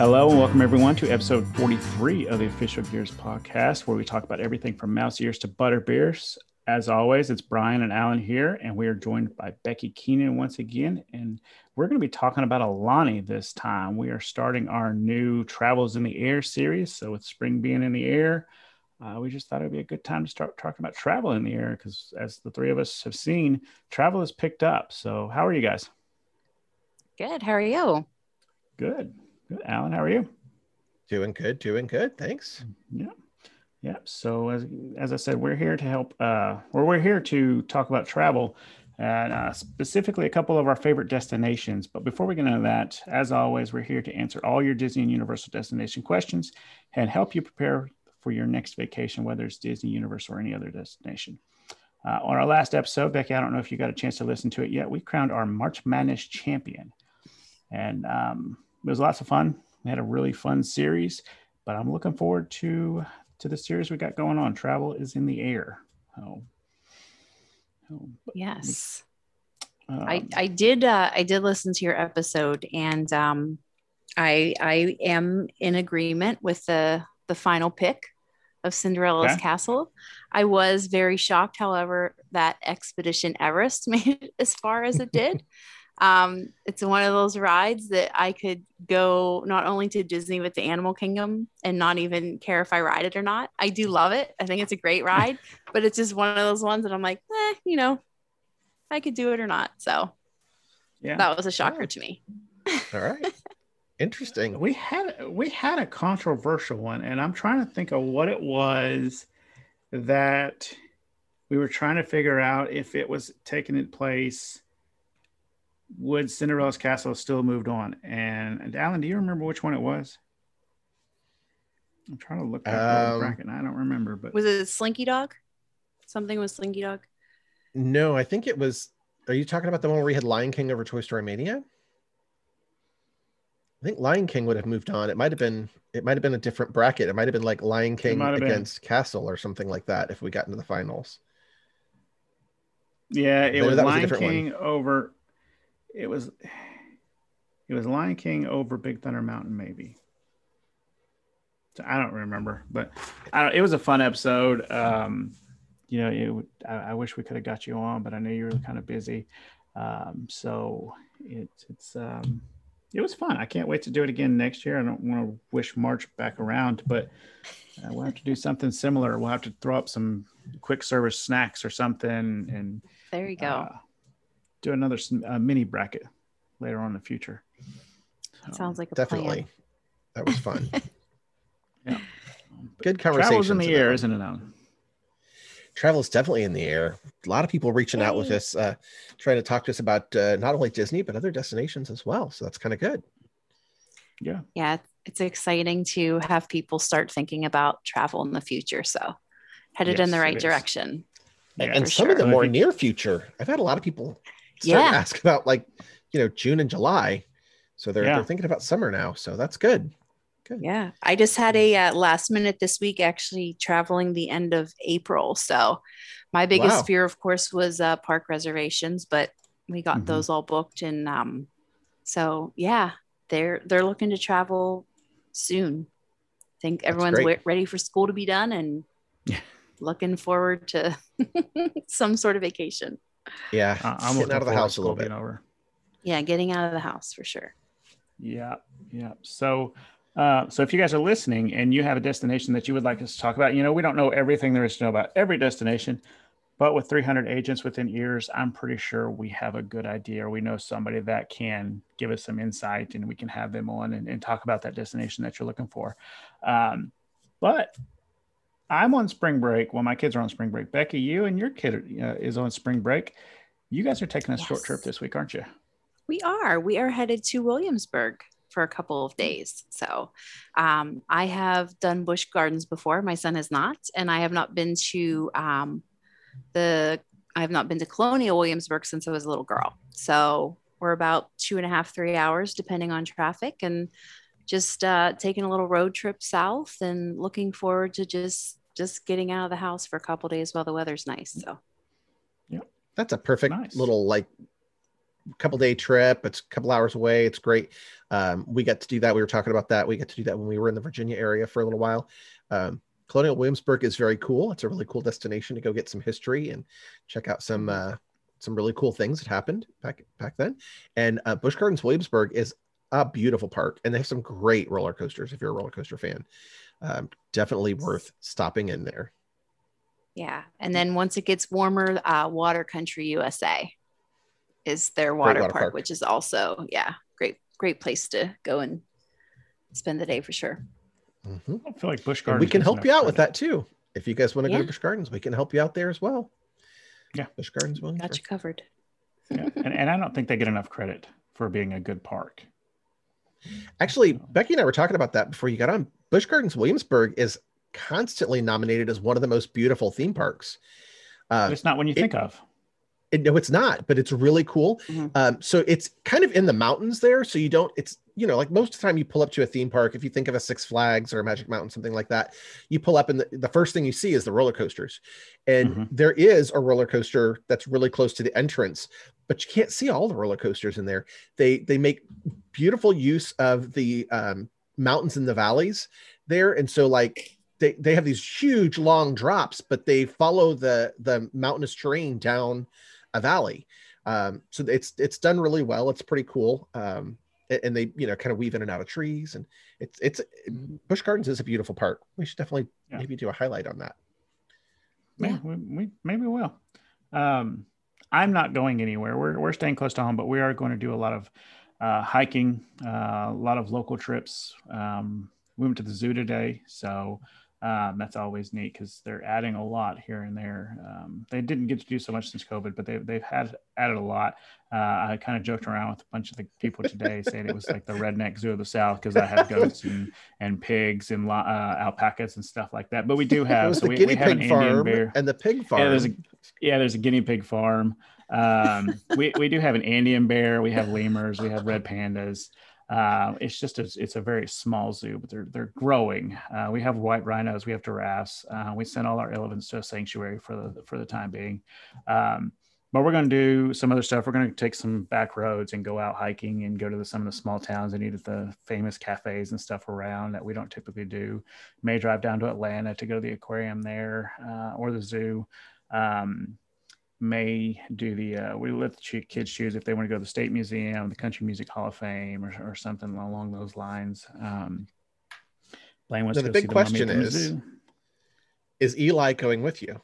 Hello and welcome everyone to episode 43 of the Official Gears podcast, where we talk about everything from mouse ears to butter beers. As always, it's Brian and Allen here, and we are joined by Becky Keenan once again. And we're going to be talking about Aulani this time. We are starting our new Travels in the Air series. So, with spring being in the air, uh, we just thought it would be a good time to start talking about travel in the air because, as the three of us have seen, travel has picked up. So, how are you guys? Good. How are you? Good. Good. Allen, how are you? Doing good, doing good. Thanks. Yeah. Yeah. So as, as I said, we're here to help, uh, or we're here to talk about travel and uh, specifically a couple of our favorite destinations. But before we get into that, as always, we're here to answer all your Disney and Universal destination questions and help you prepare for your next vacation, whether it's Disney, Universal, or any other destination. Uh, on our last episode, Becky, I don't know if you got a chance to listen to it yet. We crowned our March Madness champion. And um, it was lots of fun. We had a really fun series, but I'm looking forward to to the series we got going on. Travel is in the air. Oh, oh yes. Um, I I did uh, I did listen to your episode, and um, I I am in agreement with the the final pick of Cinderella's okay. Castle. I was very shocked, however, that Expedition Everest made it as far as it did. Um, it's one of those rides that I could go not only to Disney with the Animal Kingdom and not even care if I ride it or not. I do love it. I think it's a great ride, but it's just one of those ones that I'm like, eh, you know, I could do it or not. So yeah, that was a shocker to me. All right. Interesting. We had we had a controversial one, and I'm trying to think of what it was that we were trying to figure out if it was taking place would Cinderella's Castle still moved on? And, and Allen, do you remember which one it was? I'm trying to look at um, the bracket. I don't remember, but was it Slinky Dog? Something with Slinky Dog. No, I think it was. Are you talking about the one where we had Lion King over Toy Story Mania? I think Lion King would have moved on. It might have been. It might have been a different bracket. It might have been like Lion King against been. Castle or something like that. If we got into the finals. Yeah, it was Lion was King one. over it was it was Lion King over Big Thunder Mountain, maybe. So I don't remember, but I don't, it was a fun episode. Um, you know, it, I, I, wish we could have got you on, but I know you were kind of busy. Um, so it, it's um, it was fun. I can't wait to do it again next year. I don't want to wish March back around, but uh, we'll have to do something similar. We'll have to throw up some quick service snacks or something, and there you go. Uh, do another uh, mini bracket later on in the future. That sounds like a definitely. Plan. That was fun. yeah. Good conversation. Travel's in the air, isn't it, Allen? Travel is definitely in the air. A lot of people reaching out with us, uh, trying to talk to us about uh, not only Disney but other destinations as well. So that's kind of good. Yeah. Yeah, it's exciting to have people start thinking about travel in the future. So headed yes, in the right direction. Yeah, and some sure. of the more near future. I've had a lot of people start yeah. to ask about like you know June and July. So they're, yeah. they're thinking about summer now. So that's good. Good. Yeah. I just had a uh, last minute this week actually traveling the end of April. So my biggest wow. fear, of course, was uh, park reservations, but we got mm-hmm. those all booked. And um, so, yeah, they're, they're looking to travel soon. I think everyone's w- ready for school to be done and looking forward to some sort of vacation. Yeah, uh, I'm getting out of the house a little bit. Over. Yeah, getting out of the house for sure. Yeah, yeah. So, uh, so if you guys are listening and you have a destination that you would like us to talk about, you know, we don't know everything there is to know about every destination, but with 300 agents within ears, I'm pretty sure we have a good idea, or we know somebody that can give us some insight, and we can have them on and, and talk about that destination that you're looking for. Um, but I'm on spring break. Well, my kids are on spring break. Becky, you and your kid uh, is on spring break. You guys are taking a yes. short trip this week, aren't you? We are. We are headed to Williamsburg for a couple of days. So um, I have done Busch Gardens before. My son has not, and I have not been to um, the. I have not been to Colonial Williamsburg since I was a little girl. So we're about two and a half, three hours, depending on traffic, and just uh, taking a little road trip south and looking forward to just just getting out of the house for a couple days while the weather's nice. So, yeah, that's a perfect nice. little like couple day trip. It's a couple hours away. It's great. Um, we got to do that. We were talking about that. We got to do that when we were in the Virginia area for a little while. Um, Colonial Williamsburg is very cool. It's a really cool destination to go get some history and check out some uh, some really cool things that happened back back then. And uh, Busch Gardens Williamsburg is a beautiful park, and they have some great roller coasters. If you're a roller coaster fan, um, definitely worth stopping in there. Yeah, and then once it gets warmer, uh, Water Country USA is their water, water park, park, which is also yeah, great great place to go and spend the day for sure. Mm-hmm. I feel like Busch Gardens. we can help you out with that too. If you guys want to yeah. go to Busch Gardens, we can help you out there as well. Yeah, Busch Gardens. Williamsburg. Got you covered. yeah, and, and I don't think they get enough credit for being a good park. Actually, Becky and I were talking about that before you got on. Busch Gardens Williamsburg is constantly nominated as one of the most beautiful theme parks. Uh, it's not when you it, think of. No, it's not, but it's really cool. Mm-hmm. Um, so it's kind of in the mountains there. So you don't, it's, you know, like most of the time you pull up to a theme park, if you think of a Six Flags or a Magic Mountain, something like that, you pull up and the, the first thing you see is the roller coasters. And mm-hmm. there is a roller coaster that's really close to the entrance, but you can't see all the roller coasters in there. They, they make beautiful use of the um, mountains and the valleys there. And so like, they, they have these huge long drops, but they follow the the mountainous terrain down a valley. Um, so it's it's done really well. It's pretty cool. Um, and they you know kind of weave in and out of trees, and it's it's Busch Gardens is a beautiful park. We should definitely yeah. maybe do a highlight on that. Yeah, we, we maybe will. Um, I'm not going anywhere. We're we're staying close to home, but we are going to do a lot of uh, hiking, uh, a lot of local trips. Um, we went to the zoo today, so um, that's always neat because they're adding a lot here and there. Um, they didn't get to do so much since COVID, but they've, they've had added a lot. Uh, I kind of joked around with a bunch of the people today saying it was like the redneck zoo of the South because I have goats and, and pigs and uh, alpacas and stuff like that. But we do have so we, we have pig farm bear. and the pig farm. Yeah, there's a, yeah, there's a guinea pig farm. Um, we, we do have an Andean bear. We have lemurs. We have red pandas. Uh, it's just a, it's a very small zoo, but they're they're growing. Uh, we have white rhinos, we have giraffes. Uh, we sent all our elephants to a sanctuary for the for the time being. Um, but we're going to do some other stuff. We're going to take some back roads and go out hiking and go to the, some of the small towns and eat at the famous cafes and stuff around that we don't typically do. May drive down to Atlanta to go to the aquarium there uh, or the zoo. Um, may do the uh, we let the kids choose if they want to go to the state museum the country music hall of fame or, or something along those lines um Blaine wants so the big question is is eli going with you?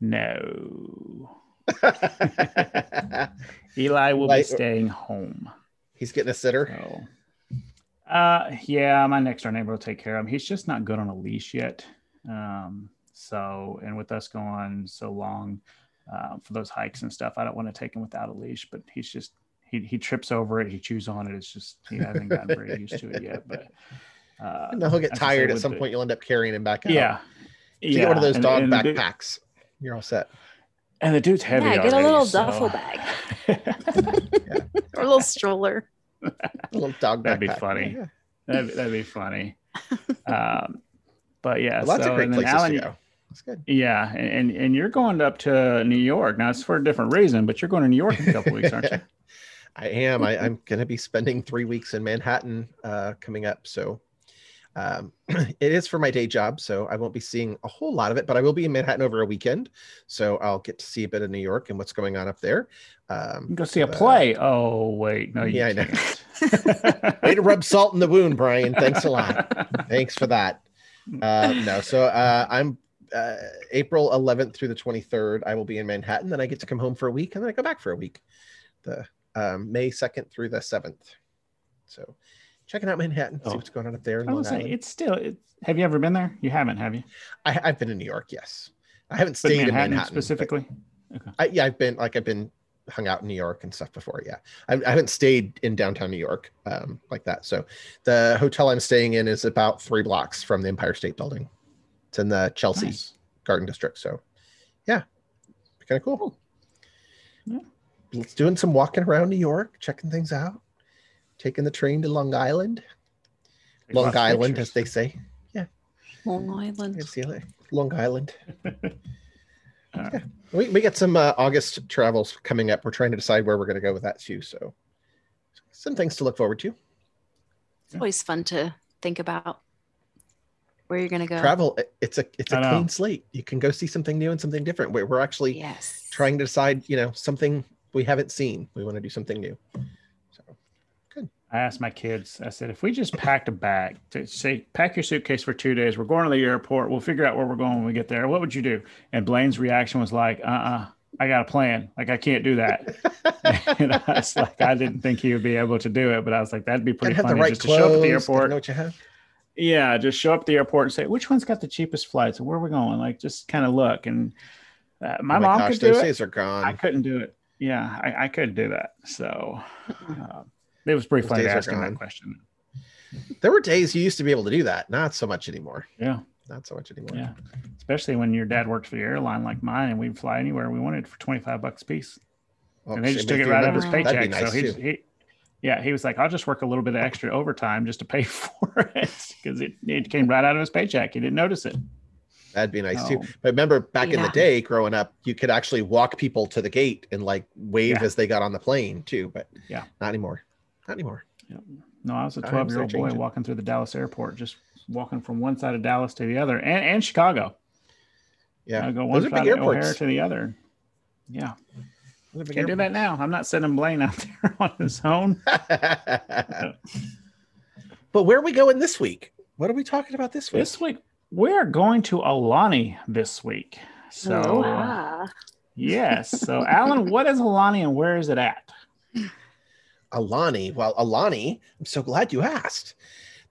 No. Eli will be staying home. he's getting a sitter? So, uh yeah my next door neighbor will take care of him. He's just not good on a leash yet. Um so and with us going so long uh, for those hikes and stuff. I don't want to take him without a leash, but he's just he he trips over it, he chews on it. It's just he hasn't gotten very used to it yet. But uh, no, he'll get tired at some the, point. You'll end up carrying him back out. Yeah, so yeah. Get one of those dog and, and backpacks. Dude, You're all set. And the dude's heavy. Yeah, get already, a little so. duffel bag yeah. or a little stroller. a little dog. That'd be funny. Yeah. That'd, that'd be funny. um, but yeah, well, lots so, of great places Allen, to go. That's good. Yeah, and and you're going up to New York now. It's for a different reason, but you're going to New York in a couple weeks, aren't you? I am. I, am going to be spending three weeks in Manhattan uh, coming up. So um, it is for my day job. So I won't be seeing a whole lot of it, but I will be in Manhattan over a weekend. So I'll get to see a bit of New York and what's going on up there. Um, go see a play. Oh, wait. No, yeah, can't. I know. Way to rub salt in the wound, Brian. Thanks a lot. Thanks for that. Uh, no, so uh, I'm uh, April 11th through the 23rd, I will be in Manhattan. Then I get to come home for a week, and then I go back for a week, the um, May 2nd through the 7th. So, checking out Manhattan, oh. see what's going on up there. I was say it's still. It's, have you ever been there? You haven't, have you? I, have been in New York. Yes, I haven't stayed Manhattan in Manhattan specifically. Okay. I, yeah, I've been like I've been hung out in New York and stuff before. Yeah, I, I haven't stayed in downtown New York um, like that. So the hotel I'm staying in is about three blocks from the Empire State Building. It's in the Chelsea nice. Garden District. So, yeah, kind of cool. Yeah. Let's doing some walking around New York, checking things out, taking the train to Long Island. Take Long Island, pictures. as they say. Yeah. Long Island. Long Island. Uh, yeah. we, we get some uh, August travels coming up. We're trying to decide where we're going to go with that too. So some things to look forward to. It's always fun to think about where you're going to go. Travel. It's a it's a clean slate. You can go see something new and something different. We're, we're actually yes. trying to decide. You know, something we haven't seen. We want to do something new. So good i asked my kids, I said, if we just packed a bag to say, pack your suitcase for two days, we're going to the airport, we'll figure out where we're going when we get there. What would you do? And Blaine's reaction was like, uh uh-uh, uh I got a plan. Like, I can't do that. and I was like, I didn't think he would be able to do it, but I was like, that'd be pretty funny right just clothes, to show up at the airport. Know what you have? Yeah, just show up at the airport and say, which one's got the cheapest flights and where are we going? Like, just kind of look. And uh, my, oh my, mom gosh, could do those it. days are gone. I couldn't do it. Yeah, I, I couldn't do that. So, uh, it was pretty funny asking that question. There were days you used to be able to do that. Not so much anymore. Yeah. Not so much anymore. Yeah. Especially when your dad worked for the airline like mine and we'd fly anywhere we wanted for 25 bucks a piece. Well, and they just took it right out of his paycheck. Nice so he, he, yeah, he was like, I'll just work a little bit of extra overtime just to pay for it because it, it came right out of his paycheck. He didn't notice it. That'd be nice oh. too. But remember back yeah. in the day growing up, you could actually walk people to the gate and like wave yeah. as they got on the plane too. But yeah, not anymore. Not anymore. Yep. No, I was a 12 year old boy walking through the Dallas airport, just walking from one side of Dallas to the other and, and Chicago. Yeah. I go one side of O'Hare to the other. Yeah. Can't do that now. I'm not sending Blaine out there on his own. but where are we going this week? What are we talking about this week? This week, we're going to Aulani this week. So, oh, wow. yes. So, Allen, what is Aulani and where is it at? Aulani. Well, Aulani, I'm so glad you asked.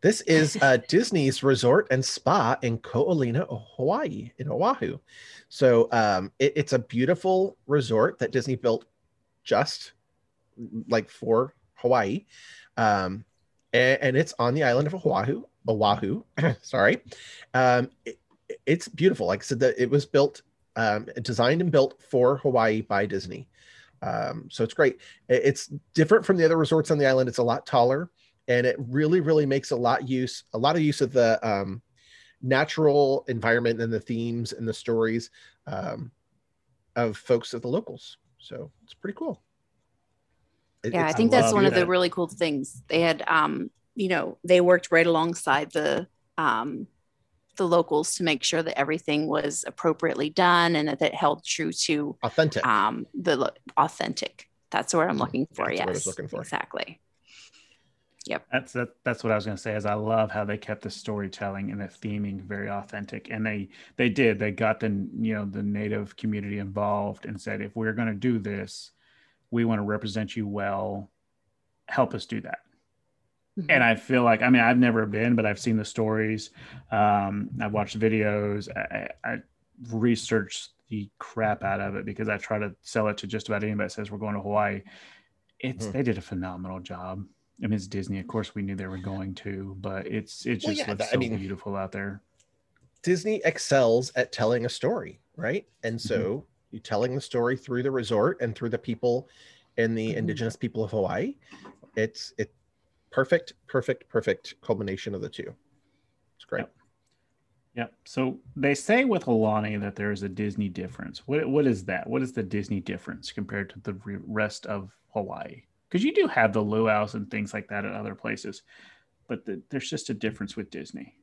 This is uh, Disney's resort and spa in Ko Olina, Hawaii, in Oahu. So um, it, it's a beautiful resort that Disney built just like for Hawaii. Um, and, and, it's on the island of Oahu. Oahu, sorry. Um, it, it's beautiful. Like I said, that it was built, um, designed and built for Hawaii by Disney. Um, so it's great. It's different from the other resorts on the island. It's a lot taller, and it really, really makes a lot use a lot of use of the um, natural environment and the themes and the stories um, of folks of the locals. So it's pretty cool. It, yeah, I think that's one of the really cool things. They had, um, you know, they worked right alongside the um, the locals to make sure that everything was appropriately done and that it held true to authentic. Um, the authentic. That's what I'm looking for. That's yes, what I was looking for. Exactly. Yep. That's that, that's what I was going to say. Is I love how they kept the storytelling and the theming very authentic, and they they did. They got the you know the native community involved and said, if we're going to do this, we want to represent you well. Help us do that. Mm-hmm. And I feel like, I mean, I've never been, but I've seen the stories. Um, I've watched videos. I, I researched the crap out of it because I try to sell it to just about anybody that says we're going to Hawaii. It's mm-hmm. they did a phenomenal job. I mean, it's Disney. Of course, we knew they were going to, but it's it just well, yeah, looks so I mean, beautiful out there. Disney excels at telling a story, right? And so mm-hmm. you're telling the story through the resort and through the people and the mm-hmm. indigenous people of Hawaii. It's it perfect, perfect, perfect culmination of the two. It's great. Yep. yep. So they say with Aulani that there is a Disney difference. What what is that? What is the Disney difference compared to the rest of Hawaii? Because you do have the luau's and things like that at other places, but the, there's just a difference with Disney.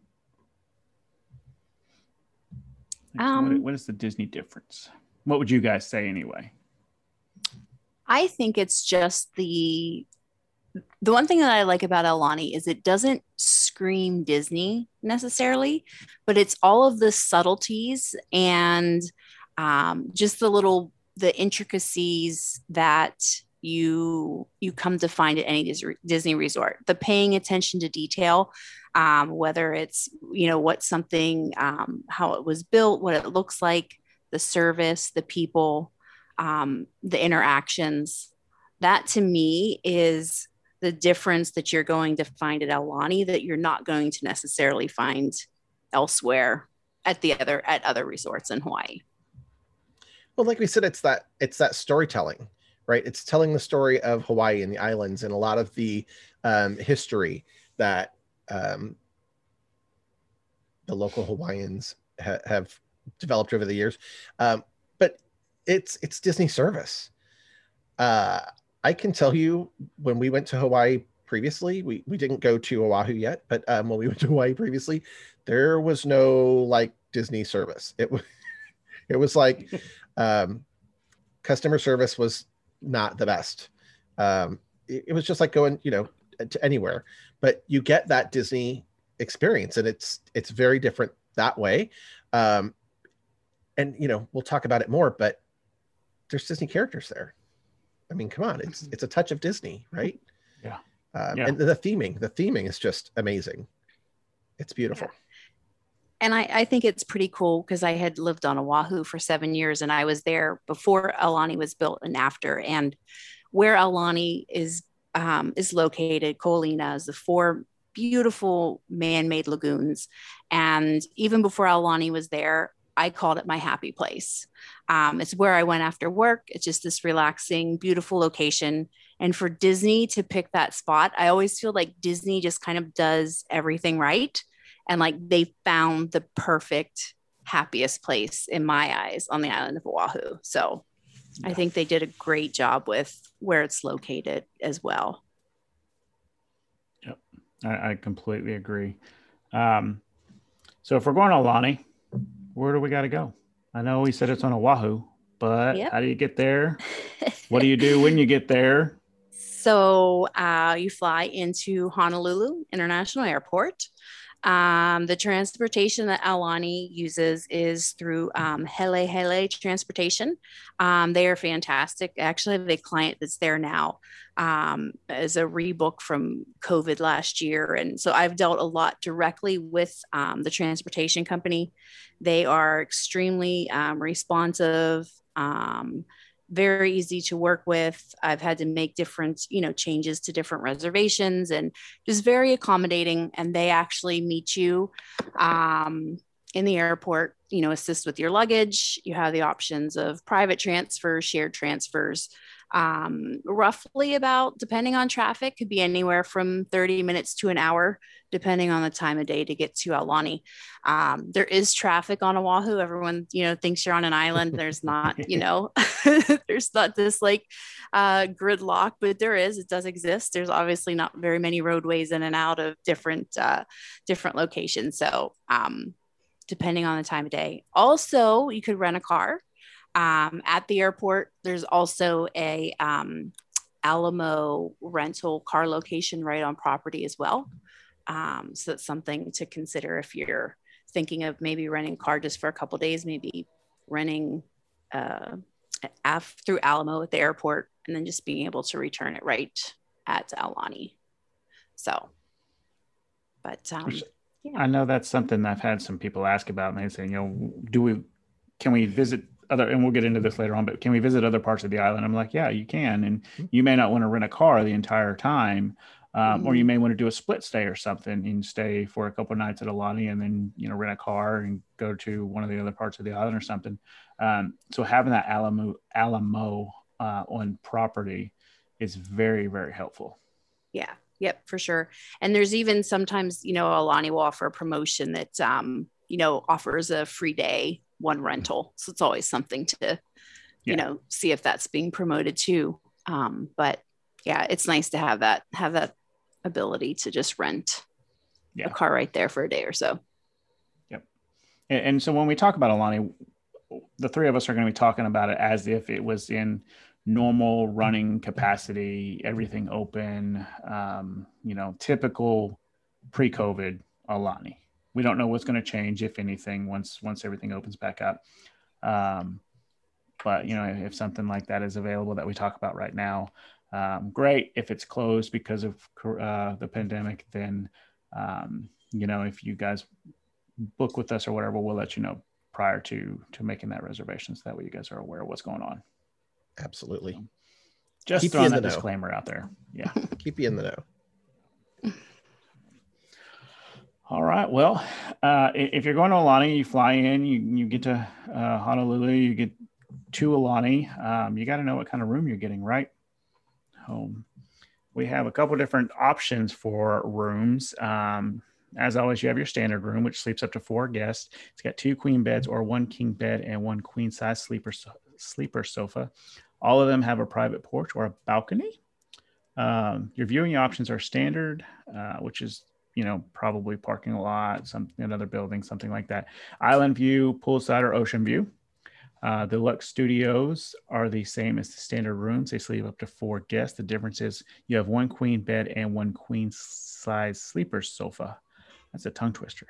Um, what, what is the Disney difference? What would you guys say anyway? I think it's just the the one thing that I like about Aulani is it doesn't scream Disney necessarily, but it's all of the subtleties and um, just the little the intricacies that you you come to find at any Disney resort. The paying attention to detail, um, whether it's you know what something, um, how it was built, what it looks like, the service, the people, um, the interactions. That to me is the difference that you're going to find at Aulani that you're not going to necessarily find elsewhere at the other at other resorts in Hawaii. Well, like we said, it's that it's that storytelling, right? It's telling the story of Hawaii and the islands and a lot of the um, history that um, the local Hawaiians ha- have developed over the years. Um, but it's it's Disney service. Uh, I can tell you when we went to Hawaii previously, we we didn't go to Oahu yet, but um, when we went to Hawaii previously, there was no like Disney service. It was it was like um, customer service was not the best. Um, it, it was just like going, you know, to anywhere, but you get that Disney experience, and it's it's very different that way. Um, and you know, we'll talk about it more, but there's Disney characters there. I mean, come on, it's mm-hmm. it's a touch of Disney, right? Yeah. Um, yeah. And the theming, the theming is just amazing. It's beautiful. Yeah. And I, I think it's pretty cool because I had lived on Oahu for seven years and I was there before Aulani was built and after. And where Aulani is um, is located, Ko Olina is the four beautiful man-made lagoons. And even before Aulani was there, I called it my happy place. Um, it's where I went after work. It's just this relaxing, beautiful location. And for Disney to pick that spot, I always feel like Disney just kind of does everything right. And like they found the perfect, happiest place in my eyes on the island of Oahu. So I think they did a great job with where it's located as well. Yep, I, I completely agree. Um, so if we're going to Aulani, where do we got to go? I know we said it's on Oahu, but yep. how do you get there? what do you do when you get there? So uh, you fly into Honolulu International Airport. Um, the transportation that Aulani uses is through um, Hele Hele Transportation. Um, they are fantastic. Actually, the client that's there now um, is a rebook from COVID last year. And so I've dealt a lot directly with um, the transportation company. They are extremely um, responsive. Um, very easy to work with. I've had to make different, you know, changes to different reservations and just very accommodating. And they actually meet you um, in the airport, you know, assist with your luggage. You have the options of private transfers, shared transfers um, roughly about, depending on traffic, could be anywhere from 30 minutes to an hour, depending on the time of day to get to Aulani. Um, there is traffic on Oahu. Everyone, you know, thinks you're on an island. There's not, you know, there's not this like uh, gridlock, but there is. It does exist. There's obviously not very many roadways in and out of different uh, different locations. So um, depending on the time of day. Also, you could rent a car. Um, at the airport, there's also a um, Alamo rental car location right on property as well. Um, so that's something to consider if you're thinking of maybe renting a car just for a couple days, maybe renting uh, af- through Alamo at the airport and then just being able to return it right at Aulani. So, but um, yeah. I know that's something I've had some people ask about, and they say, you know, do we, can we visit other and we'll get into this later on but can we visit other parts of the island i'm like yeah you can and mm-hmm. you may not want to rent a car the entire time um, mm-hmm. or you mm-hmm. may want to do a split stay or something and stay for a couple nights at Aulani and then you know rent a car and go to one of the other parts of the island or something um, so having that alamo alamo uh, on property is very very helpful yeah yep for sure and there's even sometimes you know Aulani will offer a promotion that um, you know offers a free day one rental. So it's always something to, yeah. you know, see if that's being promoted too. Um, but yeah, it's nice to have that, have that ability to just rent yeah. a car right there for a day or so. Yep. And, and so when we talk about Aulani, the three of us are going to be talking about it as if it was in normal running capacity, everything open, um, you know, typical pre-COVID Aulani we don't know what's going to change, if anything, once once everything opens back up. Um, but you know, if something like that is available that we talk about right now, um, great. If it's closed because of uh, the pandemic, then um, you know, if you guys book with us or whatever, we'll let you know prior to to making that reservation, so that way you guys are aware of what's going on. Absolutely. So just Keep throwing that disclaimer out there. Yeah. Keep you in the know. All right. Well, uh, if you're going to Aulani, you fly in, you, you get to uh, Honolulu, you get to Aulani. Um, you got to know what kind of room you're getting, right? Home. We have a couple different options for rooms. Um, as always, you have your standard room, which sleeps up to four guests. It's got two queen beds or one king bed and one queen size sleeper sleeper sofa. All of them have a private porch or a balcony. Um, your viewing options are standard, uh, which is you know probably parking lot, some another building, something like that. Island view, poolside, or ocean view. Uh, the Lux Studios are the same as the standard rooms. They sleep up to four guests. The difference is you have one queen bed and one queen size sleeper sofa. That's a tongue twister.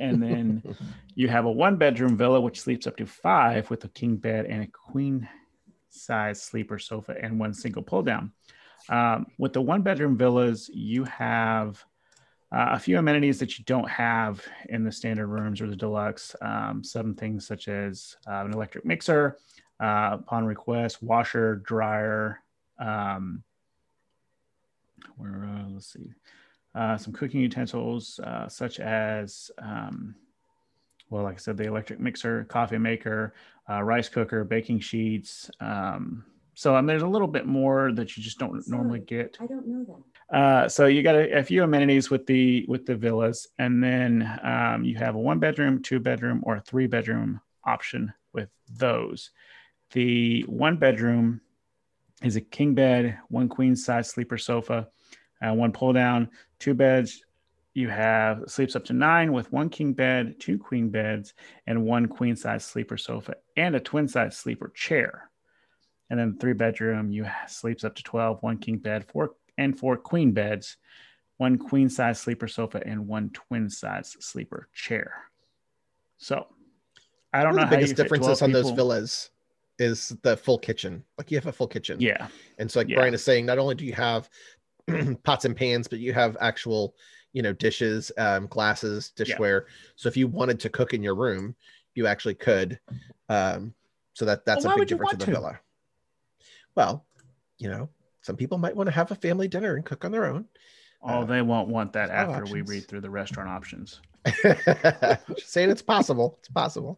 And then you have a one bedroom villa, which sleeps up to five with a king bed and a queen size sleeper sofa and one single pull down. Um, with the one bedroom villas, you have uh, a few amenities that you don't have in the standard rooms or the deluxe. Um, some things such as uh, an electric mixer, uh, upon request, washer, dryer. Um, where uh, let's see, uh, some cooking utensils uh, such as, um, well, like I said, the electric mixer, coffee maker, rice cooker, baking sheets. Um, so mean, there's a little bit more that you just don't Sorry, normally get. I don't know that. Uh, so you got a, a, few amenities with the with the villas, and then um, you have a one bedroom, two bedroom, or a three bedroom option with those. The one bedroom is a king bed, one queen size sleeper sofa, uh, one pull down, two beds. You have sleeps up to nine with one king bed, two queen beds, and one queen size sleeper sofa, and a twin size sleeper chair. And then three bedroom, you sleeps up to 12, one king bed, four and four queen beds, one queen size sleeper sofa, and one twin size sleeper chair. So I don't know the biggest differences on those villas is the full kitchen. Like you have a full kitchen. Yeah. And so like yeah. Brian is saying, not only do you have pots and pans, but you have actual, you know, dishes, um, glasses, dishware. Yeah. So if you wanted to cook in your room, you actually could. Um, so that that's well, a big difference in the to? villa. Well, you know, some people might want to have a family dinner and cook on their own. Oh, uh, they won't want that after options. we read through the restaurant options. Just saying it's possible. It's possible.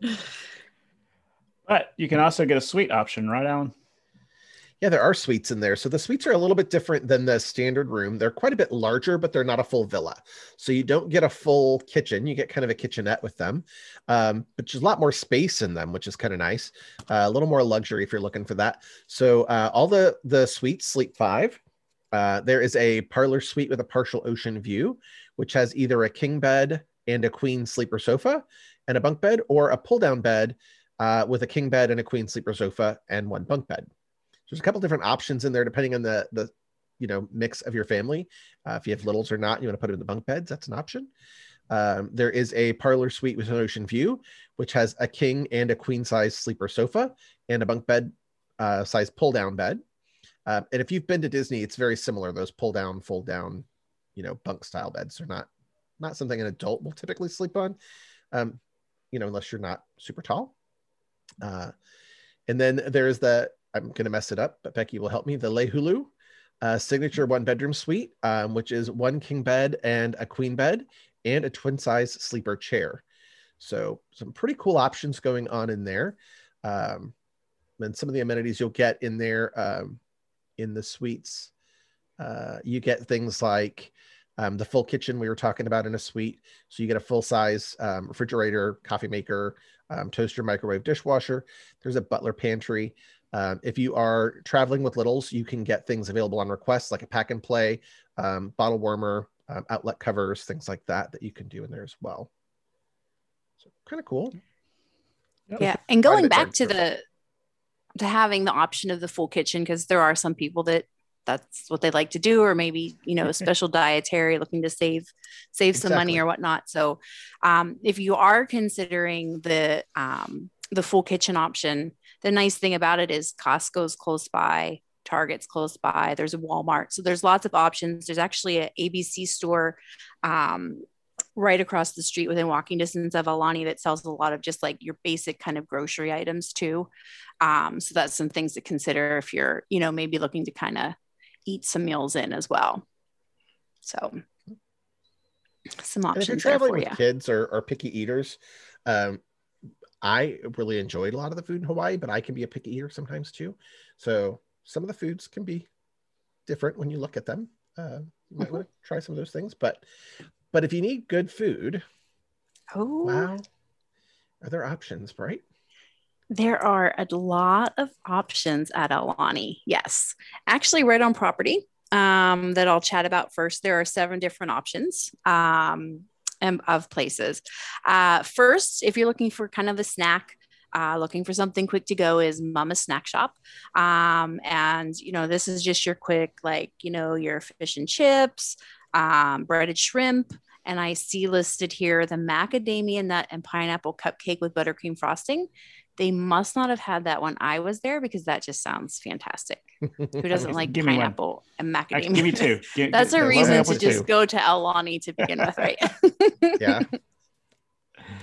but you can also get a suite option, right, Allen? Yeah, there are suites in there. So the suites are a little bit different than the standard room. They're quite a bit larger, but they're not a full villa. So you don't get a full kitchen. You get kind of a kitchenette with them, um, but there's a lot more space in them, which is kind of nice. Uh, a little more luxury if you're looking for that. So uh, all the the suites sleep five. Uh, there is a parlor suite with a partial ocean view, which has either a king bed and a queen sleeper sofa and a bunk bed, or a pull down bed uh, with a king bed and a queen sleeper sofa and one bunk bed there's a couple different options in there depending on the the you know mix of your family. Uh, if you have littles or not, you want to put it in the bunk beds. That's an option. Um, there is a parlor suite with an ocean view, which has a king and a queen size sleeper sofa and a bunk bed uh, size pull down bed. Uh, and if you've been to Disney, it's very similar. Those pull down, fold down, you know, bunk style beds are not not something an adult will typically sleep on, um, you know, unless you're not super tall. Uh, and then there's the I'm going to mess it up, but Becky will help me. The Lehulu uh, signature one bedroom suite, um, which is one king bed and a queen bed and a twin size sleeper chair. So some pretty cool options going on in there. Um, and some of the amenities you'll get in there um, in the suites. Uh, you get things like um, the full kitchen we were talking about in a suite. So you get a full size um, refrigerator, coffee maker, um, toaster, microwave, dishwasher. There's a butler pantry. Um, if you are traveling with littles, you can get things available on request, like a pack and play, um, bottle warmer, um, outlet covers, things like that, that you can do in there as well. So kind of cool. Yeah, and going back to the to having the option of the full kitchen because there are some people that that's what they like to do or maybe you know a special dietary looking to save save some money or whatnot so um, if you are considering the um, the full kitchen option the nice thing about it is Costco's close by, Target's close by, there's a Walmart. So there's lots of options. There's actually an ABC store um, right across the street within walking distance of Aulani that sells a lot of just like your basic kind of grocery items too. Um, so that's some things to consider if you're, you know, maybe looking to kind of eat some meals in as well. So some options. And if you're traveling with kids or, or picky eaters, um, I really enjoyed a lot of the food in Hawaii, but I can be a picky eater sometimes too. So some of the foods can be different when you look at them. Uh, you might want to try some of those things, but but if you need good food, oh wow, are there options, right? There are a lot of options at Aulani. Yes, actually, right on property um, that I'll chat about first. There are seven different options um, of places. Uh, first, if you're looking for kind of a snack, uh, looking for something quick to go is Mama Snack Shop. Um, and, you know, this is just your quick, like, you know, your fish and chips, um, breaded shrimp, and I see listed here the macadamia nut and pineapple cupcake with buttercream frosting. They must not have had that when I was there because that just sounds fantastic. Who doesn't like give pineapple and macadamia? Give me two. Give, That's a reason to just two. go to Aulani to begin with, right? yeah.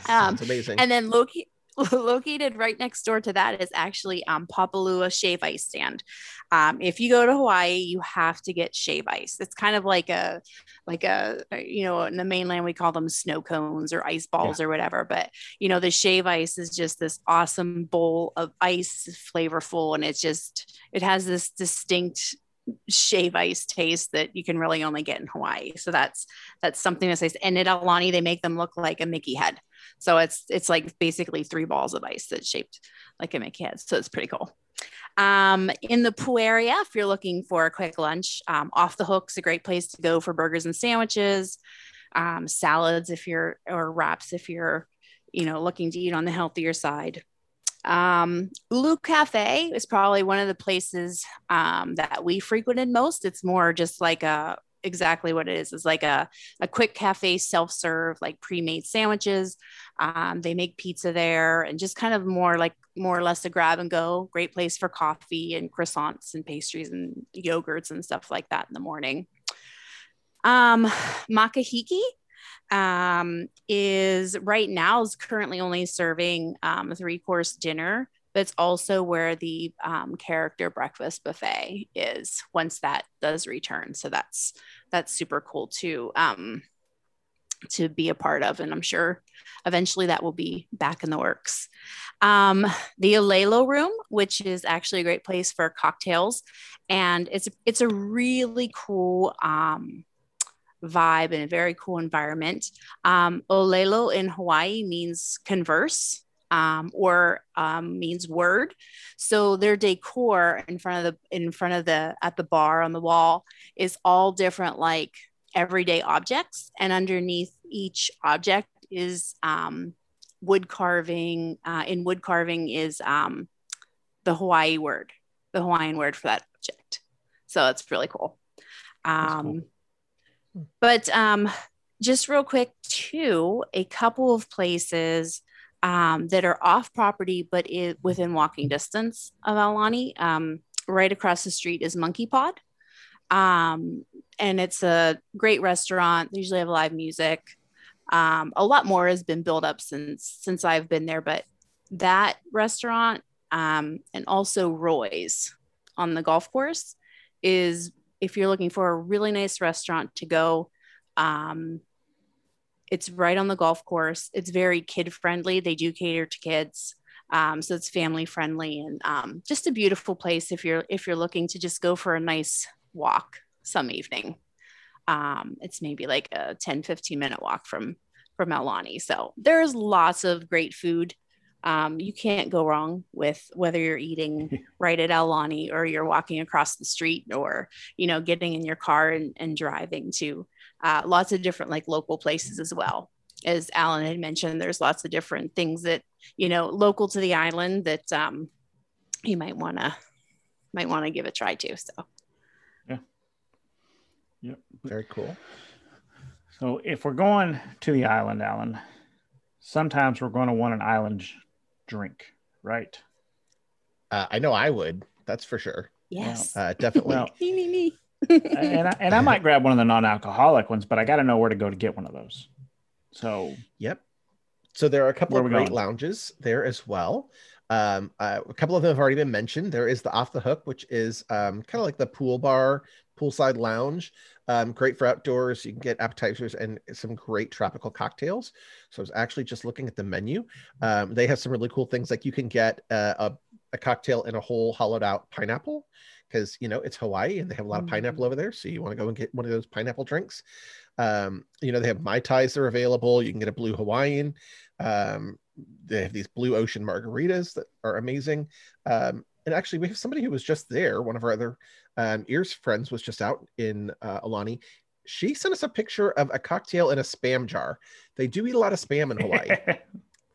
Um, amazing. And then Loki, located right next door to that is actually um, Papalua Shave Ice Stand. Um, if you go to Hawaii, you have to get shave ice. It's kind of like a, like a, you know, in the mainland we call them snow cones or ice balls yeah. or whatever. But you know, the shave ice is just this awesome bowl of ice, flavorful, and it's just it has this distinct shave ice taste that you can really only get in Hawaii. So that's that's something that says. And at Aulani, they make them look like a Mickey head. So it's it's like basically three balls of ice that's shaped like a Mickey head. So it's pretty cool. Um, in the Pooh area, if you're looking for a quick lunch, um, Off the Hook's a great place to go for burgers and sandwiches, um, salads if you're or wraps if you're you know looking to eat on the healthier side. Um, Ulu Cafe is probably one of the places um, that we frequented most. It's more just like a exactly what it is. It's like a, a quick cafe self-serve, like pre-made sandwiches. Um, they make pizza there and just kind of more like more or less a grab and go. Great place for coffee and croissants and pastries and yogurts and stuff like that in the morning. Um, Makahiki um, is right now is currently only serving um, a three course dinner but it's also where the um, character breakfast buffet is once that does return so that's that's super cool too um, to be a part of and i'm sure eventually that will be back in the works um, the Olelo room which is actually a great place for cocktails and it's it's a really cool um, vibe and a very cool environment. Um, Olelo in Hawaii means converse um, or um, means word. So their decor in front of the in front of the at the bar on the wall is all different like everyday objects, and underneath each object is um, wood carving. Uh, in wood carving is um, the Hawaii word, the Hawaiian word for that object. So it's really cool. Um, cool. But um, just real quick, too, a couple of places um, that are off property but it, within walking distance of Aulani. Um, right across the street is Monkey Pod. Um, and it's a great restaurant. They usually have live music. Um, a lot more has been built up since since I've been there, but that restaurant um, and also Roy's on the golf course is if you're looking for a really nice restaurant to go um, it's right on the golf course. It's very kid friendly. They do cater to kids. Um, so it's family friendly and um, just a beautiful place if you're if you're looking to just go for a nice walk some evening. Um, it's maybe like a 10, 15 minute walk from from Aulani. So there's lots of great food. Um, you can't go wrong with whether you're eating right at Aulani or you're walking across the street or you know getting in your car and, and driving to uh, lots of different like local places as well. As Allen had mentioned, there's lots of different things that you know local to the island that um, you might want to might want to give a try to. So, yeah, yep, very cool. So, if we're going to the island, Allen, sometimes we're going to want an island drink, right? Uh, I know I would. That's for sure. Yes, uh, definitely. Well, me, me, me and I, and I might grab one of the non-alcoholic ones, but I got to know where to go to get one of those. So, yep. So there are a couple of great going? lounges there as well. Um, uh, a couple of them have already been mentioned. There is the Off the Hook, which is um, kind of like the pool bar, poolside lounge. Um, great for outdoors. You can get appetizers and some great tropical cocktails. So I was actually just looking at the menu. Um, they have some really cool things like you can get uh, a, a cocktail in a whole hollowed out pineapple because you know it's Hawaii and they have a lot of pineapple mm-hmm. over there. So you want to go and get one of those pineapple drinks. Um, you know they have mai tais that are available. You can get a blue Hawaiian. Um, they have these blue ocean margaritas that are amazing. Um, and actually, we have somebody who was just there. One of our other um, ears friends was just out in uh, Aulani. She sent us a picture of a cocktail in a spam jar. They do eat a lot of spam in Hawaii.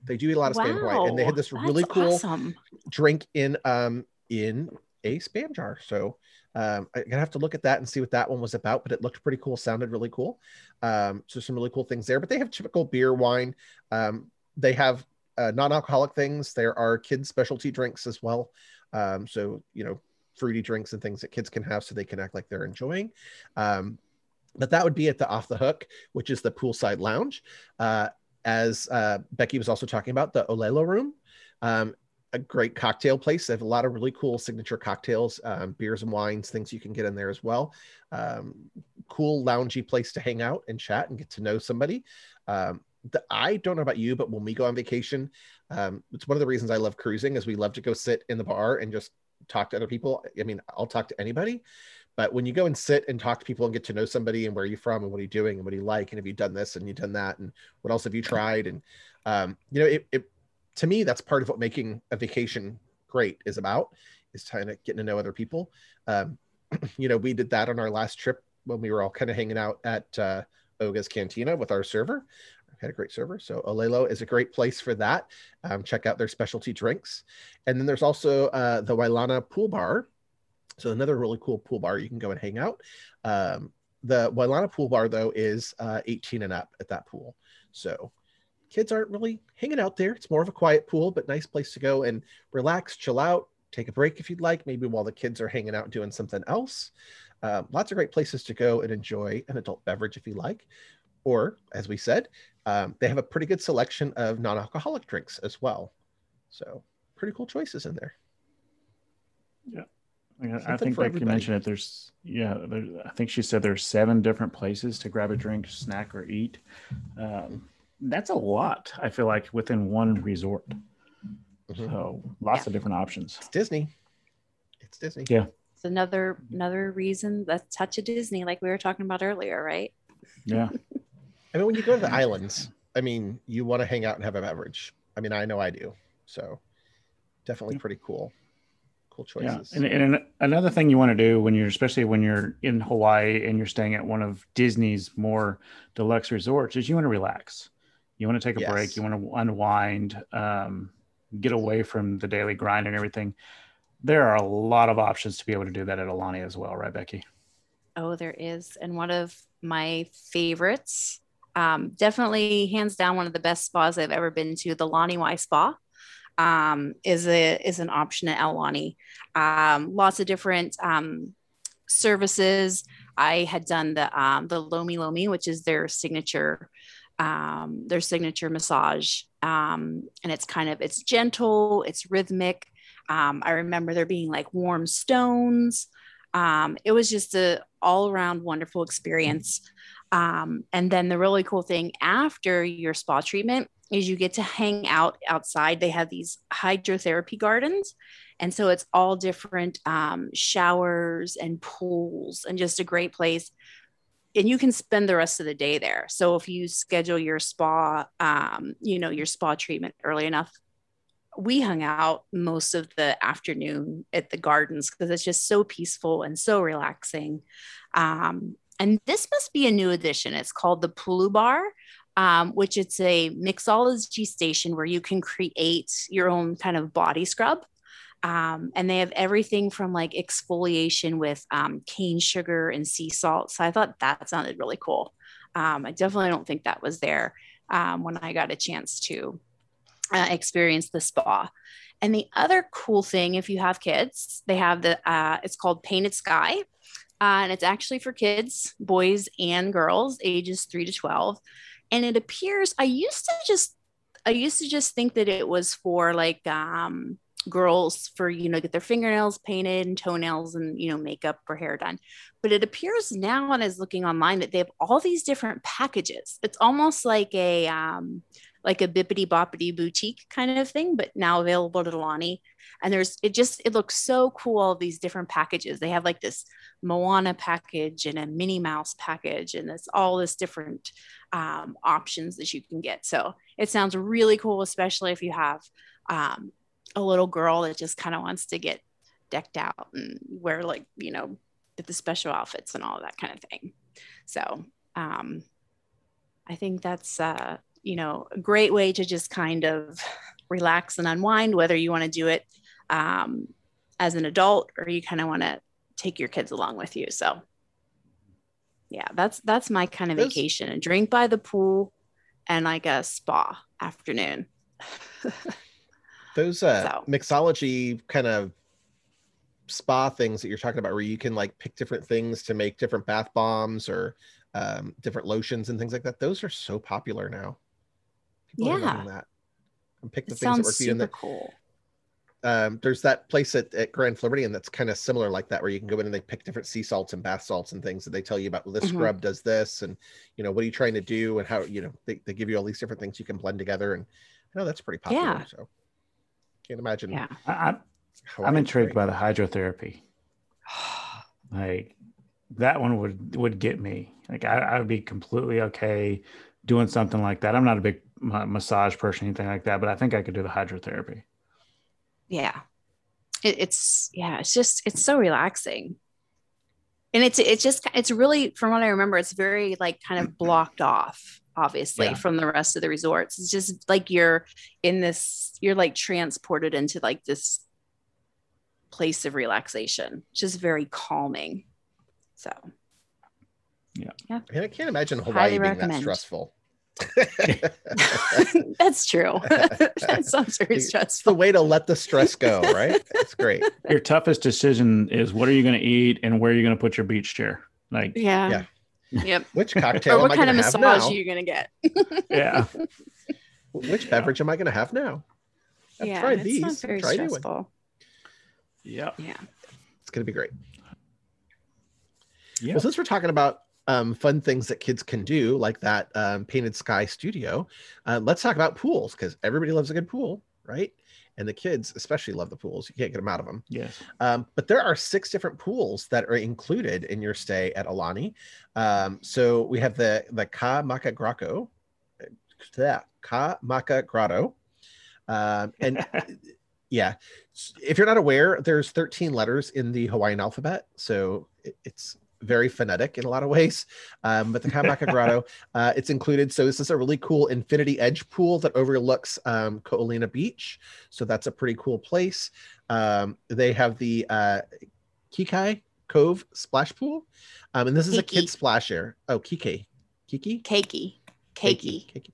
they do eat a lot of wow, spam in Hawaii, and they had this really cool awesome. drink in um in a spam jar. So um, I'm gonna have to look at that and see what that one was about, but it looked pretty cool, sounded really cool. Um, so some really cool things there. But they have typical beer, wine. Um, they have uh, non-alcoholic things. There are kids' specialty drinks as well. Um, so you know, fruity drinks and things that kids can have, so they can act like they're enjoying. Um, but that would be at the Off the Hook, which is the poolside lounge. Uh, as uh, Becky was also talking about, the Olelo Room. Um, a great cocktail place. They have a lot of really cool signature cocktails, um, beers and wines, things you can get in there as well. Um, cool loungy place to hang out and chat and get to know somebody. Um, the, I don't know about you, but when we go on vacation, um, it's one of the reasons I love cruising is we love to go sit in the bar and just talk to other people. I mean, I'll talk to anybody, but when you go and sit and talk to people and get to know somebody and where you're from and what are you doing and what do you like and have you done this and you done that and what else have you tried and um, you know it, it to me, that's part of what making a vacation great is about, is kind of getting to know other people. Um, you know, we did that on our last trip when we were all kind of hanging out at uh, Oga's Cantina with our server. Had a great server. So Olelo is a great place for that. Um, check out their specialty drinks. And then there's also uh, the Wailana Pool Bar. So another really cool pool bar you can go and hang out. Um, the Wailana Pool Bar, though, is uh, 18 and up at that pool. So kids aren't really hanging out there. It's more of a quiet pool, but nice place to go and relax, chill out, take a break if you'd like, maybe while the kids are hanging out doing something else. Um, lots of great places to go and enjoy an adult beverage if you like. Or, as we said, um, they have a pretty good selection of non alcoholic drinks as well. So, pretty cool choices in there. Yeah. I think like you mentioned it. There's yeah. There, I think she said there's seven different places to grab a drink, snack, or eat. Um, that's a lot. I feel like within one resort. Mm-hmm. So lots yeah. of different options. It's Disney. It's Disney. Yeah. It's another another reason the touch of Disney, like we were talking about earlier, right? Yeah. I mean, when you go to the islands, I mean, you want to hang out and have a beverage. I mean, I know I do. So definitely pretty cool. Cool choices. Yeah. And, and another thing you want to do when you're, especially when you're in Hawaii and you're staying at one of Disney's more deluxe resorts, is you want to relax. You want to take a yes. break. You want to unwind, um, get away from the daily grind and everything. There are a lot of options to be able to do that at Aulani as well, right, Becky? Oh, there is. And one of my favorites, um, definitely hands down one of the best spas I've ever been to, the Laniwai Spa. Um, is a is an option at Aulani. Um, lots of different um, services. I had done the um, the Lomi Lomi, which is their signature um, their signature massage. Um, and it's kind of, it's gentle, it's rhythmic. Um, I remember there being like warm stones. Um, it was just a all around wonderful experience. Um, and then the really cool thing after your spa treatment is you get to hang out outside. They have these hydrotherapy gardens. And so it's all different um, showers and pools and just a great place and you can spend the rest of the day there. So if you schedule your spa, um, you know, your spa treatment early enough, we hung out most of the afternoon at the gardens because it's just so peaceful and so relaxing. Um, and this must be a new addition. It's called the Pulu Bar, um, which it's a mixology station where you can create your own kind of body scrub. Um, and they have everything from like exfoliation with um, cane sugar and sea salt. So I thought that sounded really cool. Um, I definitely don't think that was there um, when I got a chance to uh, experience the spa. And the other cool thing, if you have kids, they have the uh, it's called Painted Sky, uh, and it's actually for kids, boys and girls, ages three to twelve. And it appears I used to just I used to just think that it was for like um, girls for you know get their fingernails painted and toenails and you know makeup or hair done but it appears now and is looking online that they have all these different packages it's almost like a um like a Bibbidi Bobbidi Boutique kind of thing, but now available at Aulani. And there's it just it looks so cool. All these different packages. They have like this Moana package and a Minnie Mouse package, and it's all this different um, options that you can get. So it sounds really cool, especially if you have um, a little girl that just kind of wants to get decked out and wear like you know the special outfits and all that kind of thing. So um, I think that's uh, you know a great way to just kind of relax and unwind, whether you want to do it um, as an adult or you kind of want to take your kids along with you. So yeah, that's that's my kind of vacation a drink by the pool and like a spa afternoon. those uh so. mixology kind of spa things that you're talking about where you can like pick different things to make different bath bombs or um, different lotions and things like that. Those are so popular now. People yeah. that. And pick the it things that work for you. And cool. Um, there's that place at, at Grand Floridian that's kind of similar like that, where you can go in and they pick different sea salts and bath salts and things that they tell you about. Well, this mm-hmm. scrub does this, and you know what are you trying to do, and how you know they, they give you all these different things you can blend together, and I know that's pretty popular. Yeah. So can't imagine. Yeah, I, I'm intrigued by the hydrotherapy. like that one would would get me. Like I, I would be completely okay doing something like that. I'm not a big massage person, anything like that, but I think I could do the hydrotherapy. Yeah, it, it's yeah, it's just it's so relaxing, and it's it's just it's really from what I remember, it's very like kind of blocked off obviously yeah. from the rest of the resorts it's just like you're in this you're like transported into like this place of relaxation, which is very calming. So, yeah. Yeah. I can't imagine Hawaii being recommend. that stressful. That's true. that sounds very stressful. It's the way to let the stress go, right? It's great. Your toughest decision is what are you going to eat and where are you going to put your beach chair? Like, yeah. Yeah. Yep. Which cocktail? or what kind of massage are you're going to get? yeah. Which beverage am I going to have now? I've yeah, tried these. Not very stressful. Yeah. Yeah. It's going to be great. Yeah. Well, since we're talking about um, fun things that kids can do, like that um, Painted Sky Studio, uh, let's talk about pools because everybody loves a good pool, right? And the kids especially love the pools. You can't get them out of them. Yes. Um, but there are six different pools that are included in your stay at Aulani. Um, so we have the the Ka Maka Grotto, that Ka Maka Grotto, um, and yeah if you're not aware there's 13 letters in the hawaiian alphabet so it's very phonetic in a lot of ways um, but the kamaka grotto uh, it's included. So this is a really cool infinity edge pool that overlooks um, Ko Olina beach. So that's a pretty cool place. Um, they have the uh, kikai cove splash pool. Um, and this is Kiki. a kid splash area oh kike kiki? Keiki. Keiki, keiki.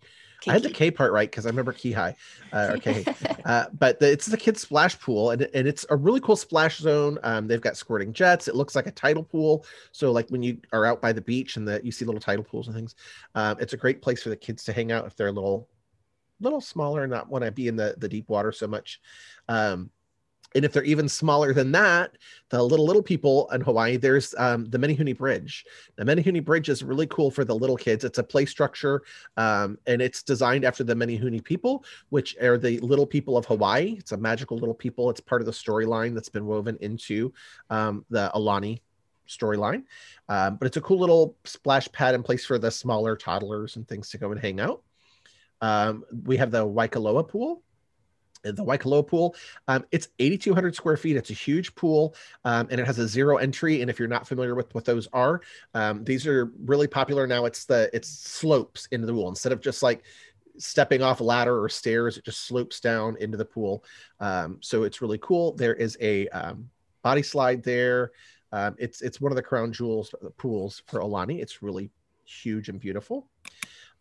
I had the K part right because I remember Key High uh, or K. uh, but the, it's the kids' splash pool, and, and it's a really cool splash zone. Um, they've got squirting jets. It looks like a tidal pool. So like when you are out by the beach and the you see little tidal pools and things, um, it's a great place for the kids to hang out if they're a little little smaller and not want to be in the the deep water so much. Um, and if they're even smaller than that, the little little people in Hawaii, there's um, the Menehune Bridge. The Menehune Bridge is really cool for the little kids. It's a play structure, um, and it's designed after the Menehune people, which are the little people of Hawaii. It's a magical little people. It's part of the storyline that's been woven into um, the Aulani storyline. Um, but it's a cool little splash pad in place for the smaller toddlers and things to go and hang out. Um, we have the Waikolohe pool the Waikolohe pool. Um, it's 8,200 square feet. It's a huge pool, um, and it has a zero entry. And if you're not familiar with what those are, um, these are really popular now. It's the it's slopes into the pool instead of just like stepping off a ladder or stairs. It just slopes down into the pool. Um, so it's really cool. There is a um, body slide there. Um, it's it's one of the crown jewels pools for Aulani. It's really huge and beautiful.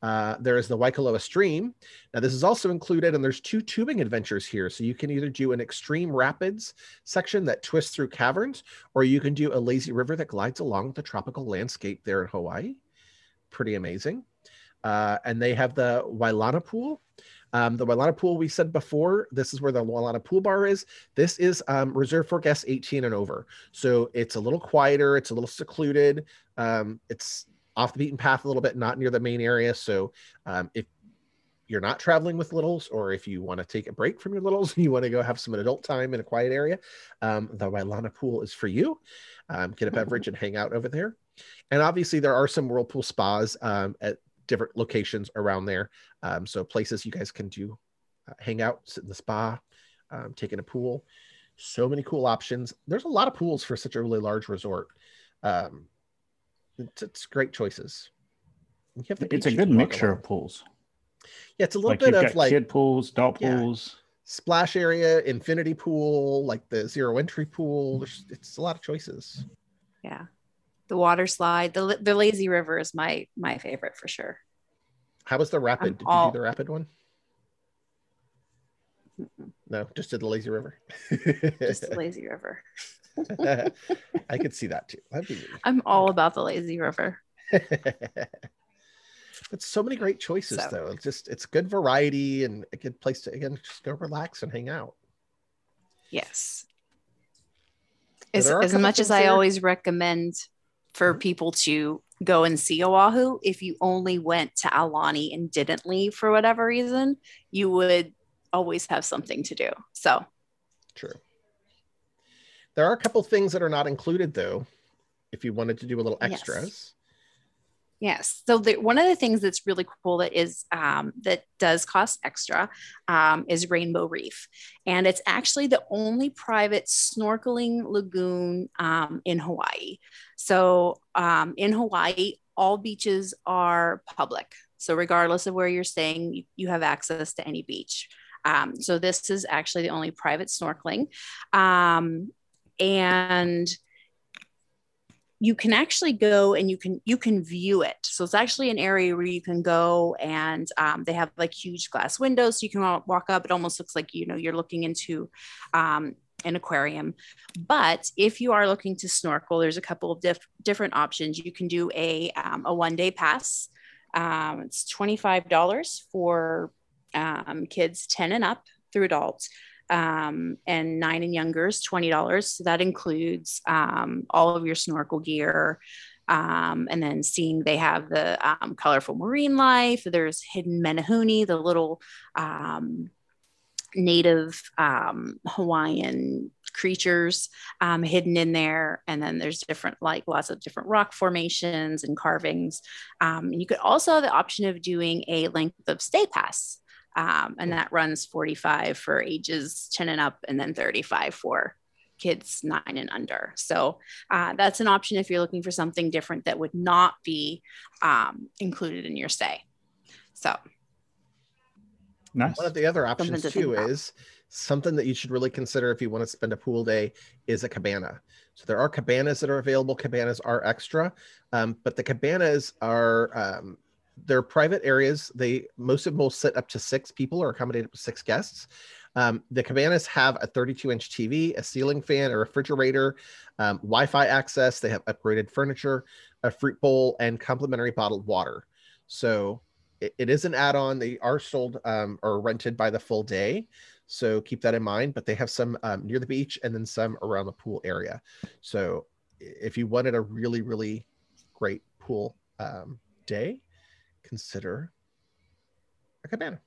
Uh, there is the Waikolohe Stream. Now, this is also included, and there's two tubing adventures here. So you can either do an extreme rapids section that twists through caverns, or you can do a lazy river that glides along the tropical landscape there in Hawaii. Pretty amazing. Uh, and they have the Wailana Pool. Um, the Wailana Pool, we said before, this is where the Wailana Pool Bar is. This is um, reserved for guests 18 and over. So it's a little quieter, it's a little secluded. Um, it's off the beaten path a little bit, not near the main area. So um, if you're not traveling with littles, or if you want to take a break from your littles, and you want to go have some adult time in a quiet area, um, the Wailana pool is for you. Um, get a beverage and hang out over there. And obviously, there are some whirlpool spas um, at different locations around there. Um, so places you guys can do uh, hang out, sit in the spa, um, take in a pool. So many cool options. There's a lot of pools for such a really large resort. Um, it's, it's great choices. it's a good mixture of pools. Yeah, it's a little like bit of like kid pools, adult yeah, pools, splash area, infinity pool, like the zero entry pool. There's, it's a lot of choices. Yeah, the water slide, the the lazy river is my my favorite for sure. How was the rapid? I'm Did all... you do the rapid one? No, just did the lazy river. just the lazy river. I could see that too. Be... I'm all about the lazy river. It's so many great choices so. though. It's just it's good variety and a good place to again just go relax and hang out. Yes. As, as much as I there. always recommend for mm-hmm. people to go and see Oahu, if you only went to Aulani and didn't leave for whatever reason, you would always have something to do. So true. There are a couple things that are not included though, if you wanted to do a little extras. Yes. Yes. So the, one of the things that's really cool that is um, that does cost extra um, is Rainbow Reef, and it's actually the only private snorkeling lagoon um, in Hawaii. So um, in Hawaii, all beaches are public. So regardless of where you're staying, you, you have access to any beach. Um, so this is actually the only private snorkeling, um, and you can actually go and you can you can view it. So it's actually an area where you can go and um, they have like huge glass windows so you can walk up. It almost looks like you know you're looking into um, an aquarium. But if you are looking to snorkel there's a couple of diff- different options. You can do a, um, a one day pass. Um, it's $25 for um, kids 10 and up through adults um, and nine and younger is $20. So that includes um, all of your snorkel gear. Um, and then seeing they have the um, colorful marine life. There's hidden menehune, the little um, native um, Hawaiian creatures hidden in there. And then there's different, like lots of different rock formations and carvings. You could also have the option of doing a length of stay pass. Um, and that runs 45 for ages 10 and up and then 35 for kids nine and under. So uh, that's an option if you're looking for something different that would not be um, included in your stay. So. Nice. one of the other options to too is something that you should really consider if you want to spend a pool day is a cabana. So there are cabanas that are available. Cabanas are extra um, but the cabanas are um, they're private areas. They most of them will sit up to six people or accommodate up to six guests. Um, the cabanas have a 32 inch TV, a ceiling fan, a refrigerator, um, Wi Fi access. They have upgraded furniture, a fruit bowl, and complimentary bottled water. So it, it is an add on. They are sold um, or rented by the full day. So keep that in mind. But they have some um, near the beach and then some around the pool area. So if you wanted a really, really great pool um, day, consider a cabana.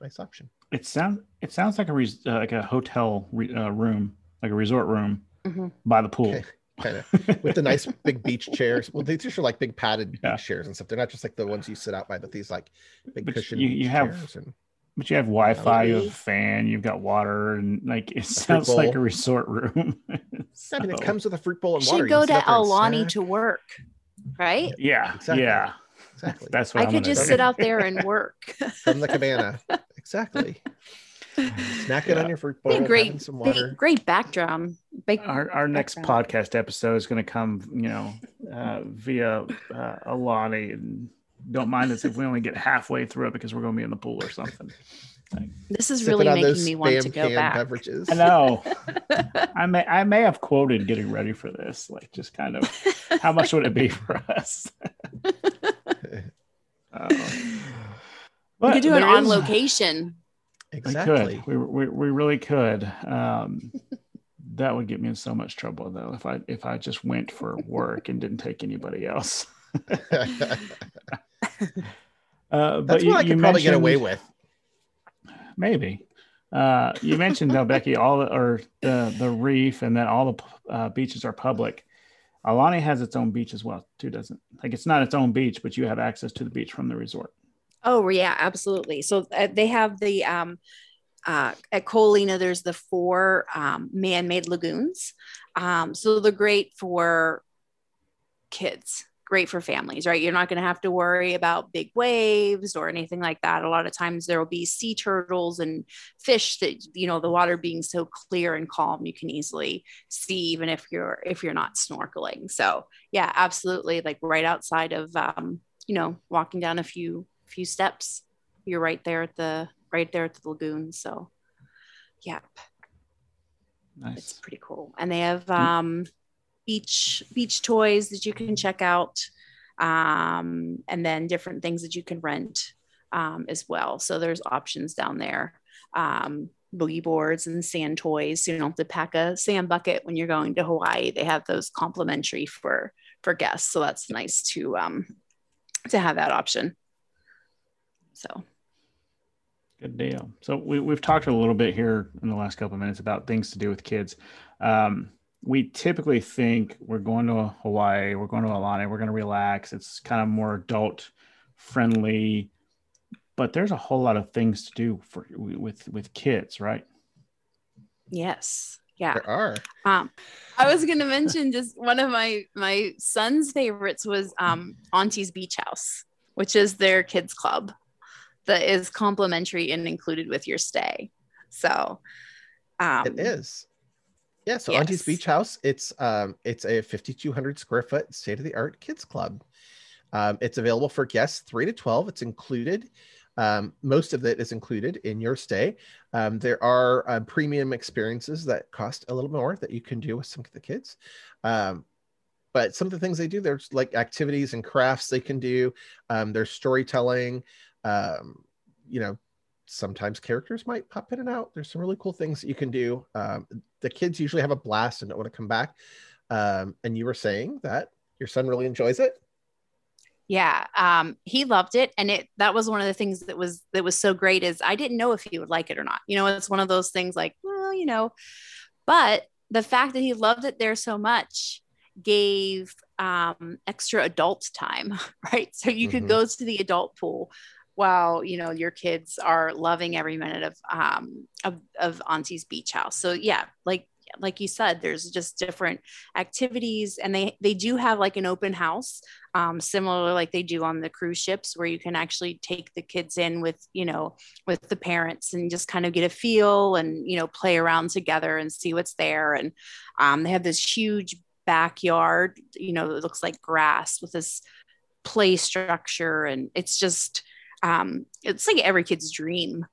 Nice option. It sounds it sounds like a res, uh, like a hotel re, uh, room, like a resort room mm-hmm. by the pool. Okay. Kind of with the nice big beach chairs. Well, these are like big padded yeah. beach chairs and stuff. They're not just like the ones you sit out by, but these like big but cushion. You, you have, and, but you have Wi-Fi, you have a fan, you've got water, and like it sounds like a resort room. so. I mean, it comes with a fruit bowl and water. Should go to Aulani to work, right? Yeah, exactly. yeah. Exactly. That's what I I'm could just sit out there and work from the cabana. Exactly. Snacking yeah. on your fruit bowl, great, some water. Great background. Big our our next podcast episode is going to come, you know, uh, via uh, Aulani, and don't mind us if we only get halfway through it because we're going to be in the pool or something. This is really making me want to go back. Beverages. I know. I may I may have quoted getting ready for this, like just kind of how much would it be for us? Uh, we could do it on is, location. Exactly. We, we, we really could. Um, that would get me in so much trouble though if I if I just went for work and didn't take anybody else. uh, That's what I could probably get away with. maybe. Uh, you mentioned though, Becky, all the, or the the reef, and then all the uh, beaches are public. Aulani has its own beach as well, too, doesn't? Like it's not its own beach, but you have access to the beach from the resort. Oh yeah, absolutely. So uh, they have the um, uh, at Ko Olina. There's the four um, man-made lagoons. Um, so they're great for kids great for families, right? You're not going to have to worry about big waves or anything like that. A lot of times there will be sea turtles and fish that, you know, the water being so clear and calm, you can easily see even if you're if you're not snorkeling. So yeah, absolutely. Like right outside of um, you know, walking down a few few steps, you're right there at the right there at the lagoon. So yeah. Nice. It's pretty cool. And they have um beach beach toys that you can check out um, and then different things that you can rent um, as well. So there's options down there. Um, boogie boards and sand toys. So you don't have to pack a sand bucket when you're going to hawaii. They have those complimentary for for guests. So that's nice to um to have that option. So. Good deal. So we, we've talked a little bit here in the last couple of minutes about things to do with kids. Um, we typically think we're going to Hawaii, we're going to Aulani, we're going to relax. It's kind of more adult friendly, but there's a whole lot of things to do for with with kids, right? Yes. Yeah. There are. Um, I was going to mention just one of my my son's favorites was um, Auntie's Beach House, which is their kids club that is complimentary and included with your stay. So um, it is. Yeah, so yes. Auntie's Beach House, it's um it's a 5200 square foot state of the art kids club. Um, it's available for guests 3 to 12. It's included um, most of it is included in your stay. Um, there are uh, premium experiences that cost a little more that you can do with some of the kids. Um, but some of the things they do, there's like activities and crafts they can do. Um, there's storytelling. Um, you know, sometimes characters might pop in and out. There's some really cool things that you can do. Um, the kids usually have a blast and don't want to come back. Um, and you were saying that your son really enjoys it. Yeah, um, he loved it, and it that was one of the things that was that was so great is I didn't know if he would like it or not. You know, it's one of those things like, well, you know, but the fact that he loved it there so much gave um, extra adult time, right? So you could mm-hmm. go to the adult pool while you know your kids are loving every minute of um of, of auntie's beach house. So yeah like like you said there's just different activities and they they do have like an open house um, similar like they do on the cruise ships where you can actually take the kids in with you know with the parents and just kind of get a feel and you know play around together and see what's there. And um, they have this huge backyard you know it looks like grass with this play structure and it's just um, it's like every kid's dream.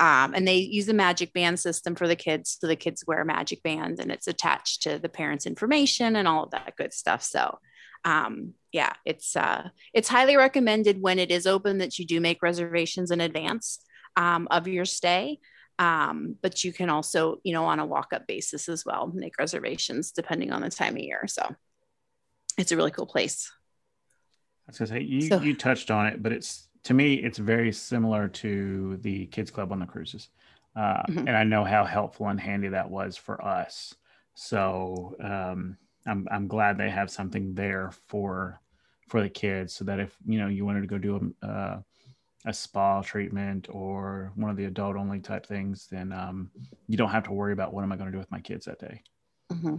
Um, and they use the magic band system for the kids. So the kids wear a magic band and it's attached to the parents' information and all of that good stuff. So um, yeah, it's uh, it's highly recommended when it is open that you do make reservations in advance um, of your stay. Um, but you can also, you know, on a walk-up basis as well, make reservations depending on the time of year. So it's a really cool place. I was gonna say you so, you touched on it, but it's to me, it's very similar to the kids club on the cruises. Uh, mm-hmm. And I know how helpful and handy that was for us. So um, I'm, I'm glad they have something there for for the kids so that if you know you wanted to go do a, uh, a spa treatment or one of the adult only type things then um, you don't have to worry about what am i going to do with my kids that day mm-hmm.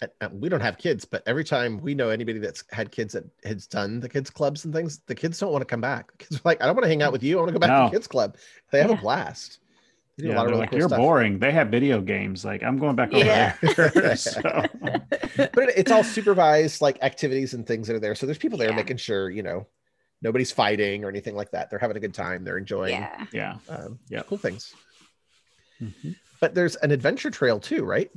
Yeah. We don't have kids, but every time we know anybody that's had kids that has done the kids clubs and things, the kids don't want to come back. The kids are like, I don't want to hang out with you. I want to go back no. to the kids club. They have yeah. a blast. yeah, a lot of really like, cool you're stuff. boring. They have video games. Like I'm going back over there. so. But it, it's all supervised like activities and things that are there. So there's people there yeah. making sure, you know, nobody's fighting or anything like that. They're having a good time. They're enjoying. Yeah. Yeah. Um, yeah. Cool things. Mm-hmm. But there's an adventure trail too, right?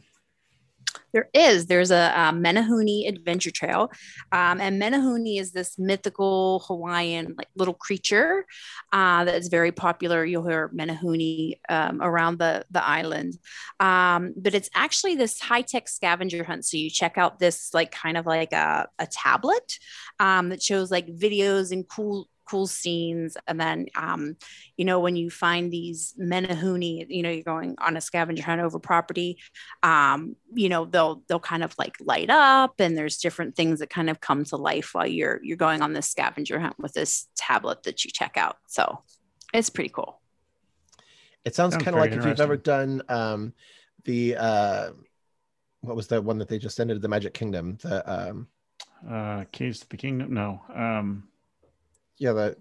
There is. There's a, a Menehune Adventure Trail, um, and Menehune is this mythical Hawaiian like little creature uh, that is very popular. You'll hear Menehune um, around the the island, um, but it's actually this high tech scavenger hunt. So you check out this like kind of like a, a tablet um, that shows like videos and cool cool scenes. And then, um, you know, when you find these menehune, you know, you're going on a scavenger hunt over property, um, you know, they'll they'll kind of like light up, and there's different things that kind of come to life while you're you're going on this scavenger hunt with this tablet that you check out. So it's pretty cool. It sounds, sounds kind of like if you've ever done um, the uh, what was the one that they just ended the Magic Kingdom? The um, uh, Keys to the Kingdom. No. Um, yeah, the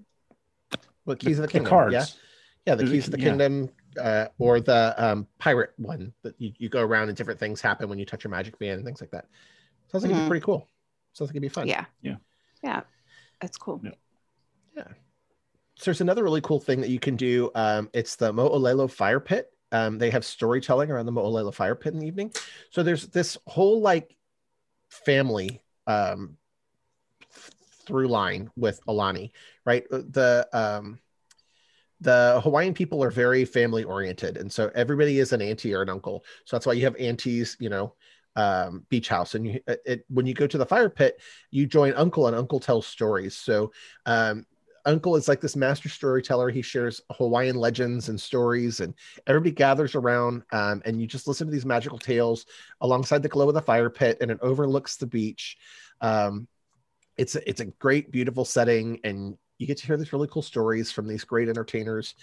what Keys the, of the Kingdom? The cards. Yeah, yeah, the Keys of the yeah. Kingdom. Uh, or the um, pirate one that you, you go around and different things happen when you touch your magic band and things like that. Sounds like mm-hmm. it'd be mm-hmm. pretty cool. Sounds like it'd be fun. Yeah. Yeah. Yeah. That's cool. Yeah. yeah. So there's another really cool thing that you can do. Um, it's the Mo'olelo Fire Pit. Um, they have storytelling around the Mo'olelo Fire Pit in the evening. So there's this whole like family um, through line with Aulani, right? Uh, the um, the Hawaiian people are very family oriented, and so everybody is an auntie or an uncle. So that's why you have aunties, you know, um, beach house, and you, it, when you go to the fire pit, you join uncle, and uncle tells stories. So um, uncle is like this master storyteller. He shares Hawaiian legends and stories, and everybody gathers around. Um, and you just listen to these magical tales alongside the glow of the fire pit, and it overlooks the beach. Um, it's a, it's a great, beautiful setting, and you get to hear these really cool stories from these great entertainers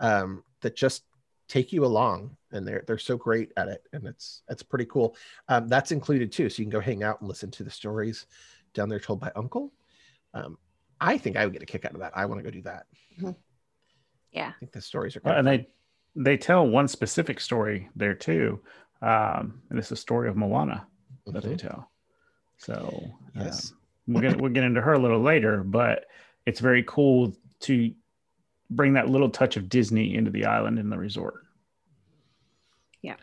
um, that just take you along and they're they're so great at it and it's it's pretty cool um, that's included too so you can go hang out and listen to the stories down there told by uncle um, I think I would get a kick out of that. I want to go do that. Mm-hmm. Yeah. I think the stories are well, and they they tell one specific story there too. Um, and it's the story of Moana that mm-hmm. they tell. So yes. Um, we'll get we'll get into her a little later, but it's very cool to bring that little touch of Disney into the island and the resort. Yeah.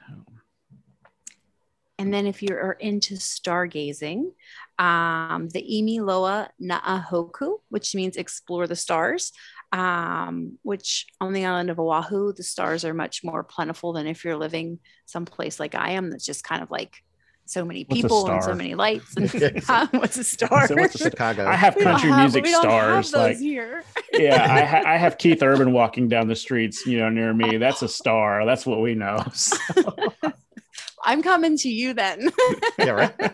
And then if you're into stargazing, um, the Imi Loa Na'ahoku, which means explore the stars, um, which on the island of Oahu, the stars are much more plentiful than if you're living someplace like I am, that's just kind of like so many people and so many lights. And what's a star? So what's a Chicago? I have country have, music stars. like here. yeah, I, ha- I, have Keith Urban walking down the streets, you know, near me. That's a star. That's what we know. So. I'm coming to you then. yeah, right.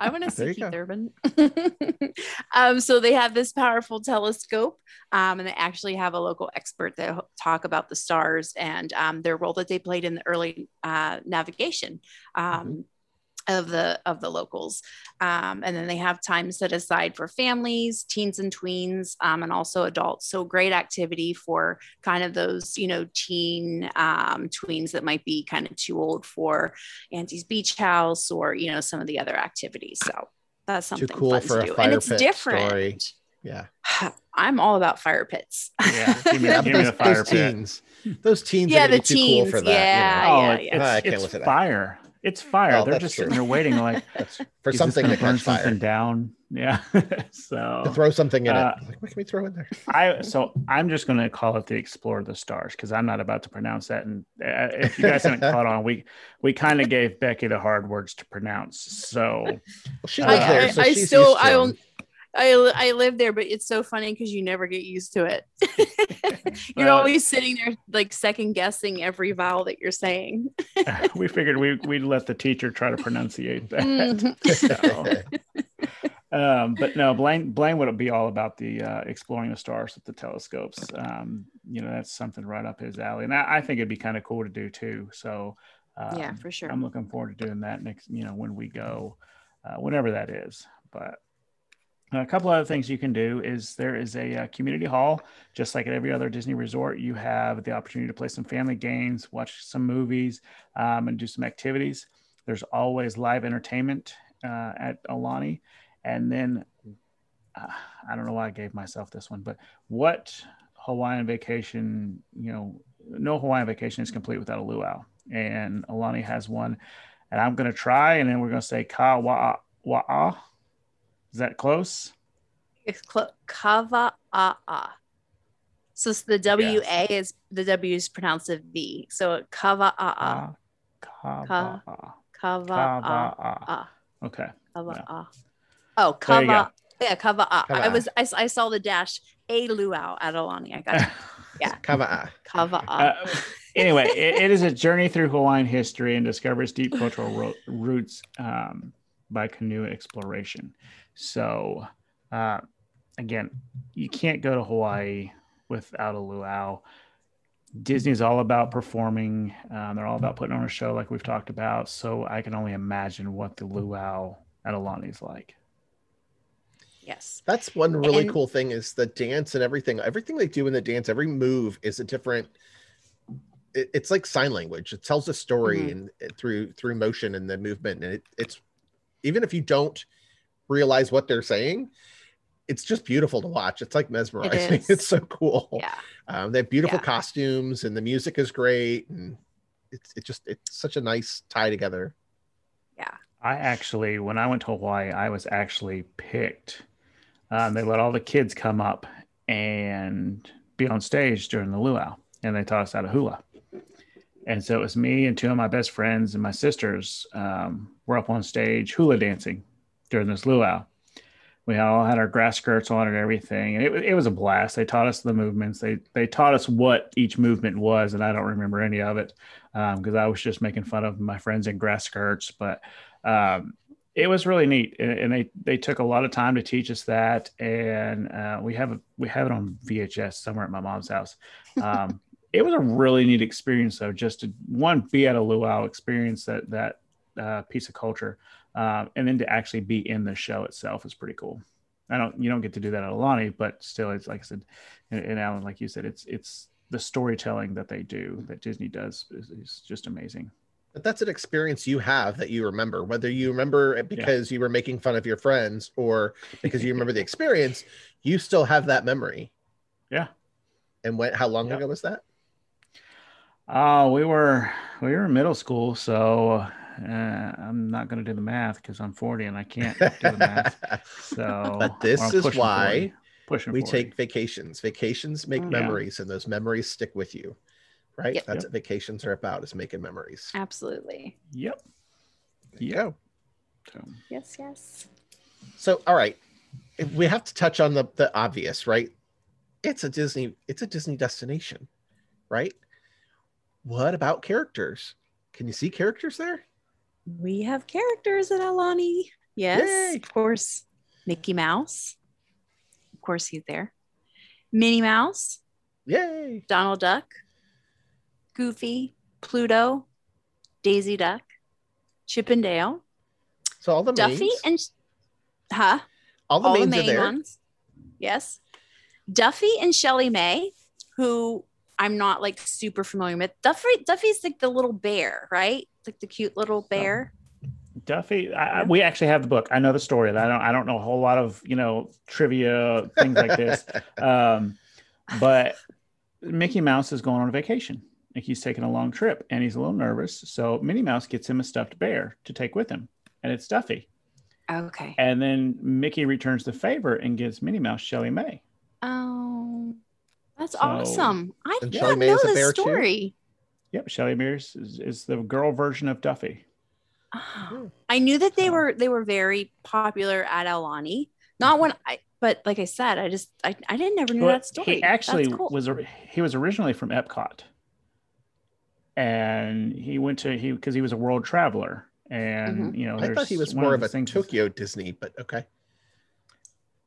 I want to see Keith Urban. um, so they have this powerful telescope, um, and they actually have a local expert that talk about the stars and um, their role that they played in the early uh, navigation. Um, mm-hmm of the of the locals um, and then they have time set aside for families teens and tweens um, and also adults so great activity for kind of those you know teen um, tweens that might be kind of too old for auntie's beach house or you know some of the other activities so that's something too cool for a do. fire and it's pit different story. yeah I'm all about fire pits. Yeah, give me, give me the fire those pit. teens. Those teens yeah, the teens, cool for that. Yeah, you know? yeah, oh, yeah. It's, it's, it's fire. It's fire. Oh, They're just true. sitting there waiting, like for something to burn something down. Yeah. so to throw something in uh, it. Like, what can we throw in there? I so I'm just going to call it the Explore the Stars because I'm not about to pronounce that. And uh, if you guys haven't caught on, we we kind of gave Becky the hard words to pronounce. So well, she uh, there. So I, I still I don't. I, I live there, but it's so funny because you never get used to it. you're well, always sitting there like second guessing every vowel that you're saying. we figured we, we'd let the teacher try to pronunciate that. Mm-hmm. so, um, but no, Blaine, Blaine would be all about the uh, exploring the stars with the telescopes. Um, you know, that's something right up his alley. And I, I think it'd be kind of cool to do too. So um, yeah, for sure. I'm looking forward to doing that next, you know, when we go, uh, whenever that is. But a couple other things you can do is there is a, a, uh, community hall, just like at every other Disney resort. You have the opportunity to play some family games, watch some movies, um, and do some activities. There's always live entertainment uh, at Aulani. And then uh, I don't know why I gave myself this one, but what Hawaiian vacation, you know, no Hawaiian vacation is complete without a luau. And Aulani has one. And I'm going to try, and then we're going to say ka wa'a. wa'a is that close? It's cl- Kava'a. So the W A is the W is pronounced a V. So Kava'a. Kava'a. Kava'a. Okay. Kava'a. Oh, Kava. Yeah, Kava'a. I was I, I saw the dash a luau at Aulani. I got it. Yeah. Kava'a. Kava'a. Uh, anyway, it, it is a journey through Hawaiian history and discovers deep cultural ro- roots um, by canoe exploration. So, uh, again, you can't go to Hawaii without a luau. Disney's all about performing. Um, they're all about putting on a show, like we've talked about. So I can only imagine what the luau at Aulani is like. Yes. That's one really And- cool thing is the dance and everything. Everything they do in the dance, every move is a different. It, it's like sign language. It tells a story Mhm. and and through through motion and the movement, and it, it's even if you don't realize what they're saying, it's just beautiful to watch. It's like mesmerizing. is. It's so cool. Yeah. Um, they have beautiful Yeah. costumes and the music is great, and it's it just it's such a nice tie together. Yeah. I actually, when I went to Hawaii, I was actually picked. Um, they let all the kids come up and be on stage during the luau, and they taught us how to hula. And so it was me and two of my best friends and my sisters um, were up on stage hula dancing during this luau. We all had our grass skirts on and everything, and it, it was a blast. They taught us the movements. They they taught us what each movement was, and I don't remember any of it because I was just making fun of my friends in grass skirts. But um, it was really neat, and, and they they took a lot of time to teach us that, and uh, we have we have it on VHS somewhere at my mom's house. Um, it was a really neat experience, though, just to one be at a luau, experience that that uh, piece of culture, um, and then to actually be in the show itself is pretty cool. I don't you don't get to do that at Aulani, but still, it's like I said, and, and Alan, like you said, it's it's the storytelling that they do that Disney does is, is just amazing. But that's an experience you have that you remember, whether you remember it because you were making fun of your friends or because you remember the experience, you still have that memory. Yeah. And when how long Yeah. ago was that? Oh, we were we were in middle school, so uh, I'm not going to do the math because I'm 40 and I can't do the math. So, But this is why 40, pushing we 40. take vacations. Vacations make. Yeah. memories and those memories stick with you. Right? Yep. That's Yep. what vacations are about is making memories. Absolutely. Yep. There you Yep. go. So, Yes, yes. So all right. If we have to touch on the the obvious, right? It's a Disney, it's a Disney destination, right? What about characters? Can you see characters there? We have characters at Aulani. Yes, Yay. of course. Mickey Mouse. Of course, he's there. Minnie Mouse, Yay! Donald Duck, Goofy, Pluto, Daisy Duck, Chip and Dale, So all the Duffy, mains, and huh? all the all the main are there. ones. Yes. Duffy and ShellieMay, who I'm not like super familiar with. Duffy Duffy's like the little bear, right? Like the cute little bear. Duffy, I, I- we actually have the book. I know the story. I don't I don't know a whole lot of you know trivia things like this. um, but Mickey Mouse is going on a vacation. Like he's taking a long trip and he's a little nervous. So Minnie Mouse gets him a stuffed bear to take with him, and it's Duffy. Okay. And then Mickey returns the favor and gives Minnie Mouse ShellieMay. Oh, that's So- awesome. I did not know is a this bear too? Story. Yep, Shelly Mears is, is the girl version of Duffy. Ah. I knew that they So- were they were very popular at Aulani. Not when I, but like I said, I just I, I didn't never knew Well, that story. He actually cool. was he was originally from Epcot, and he went to he because he was a world traveler, and you know I thought he was more of the a things is- Tokyo Disney, but okay.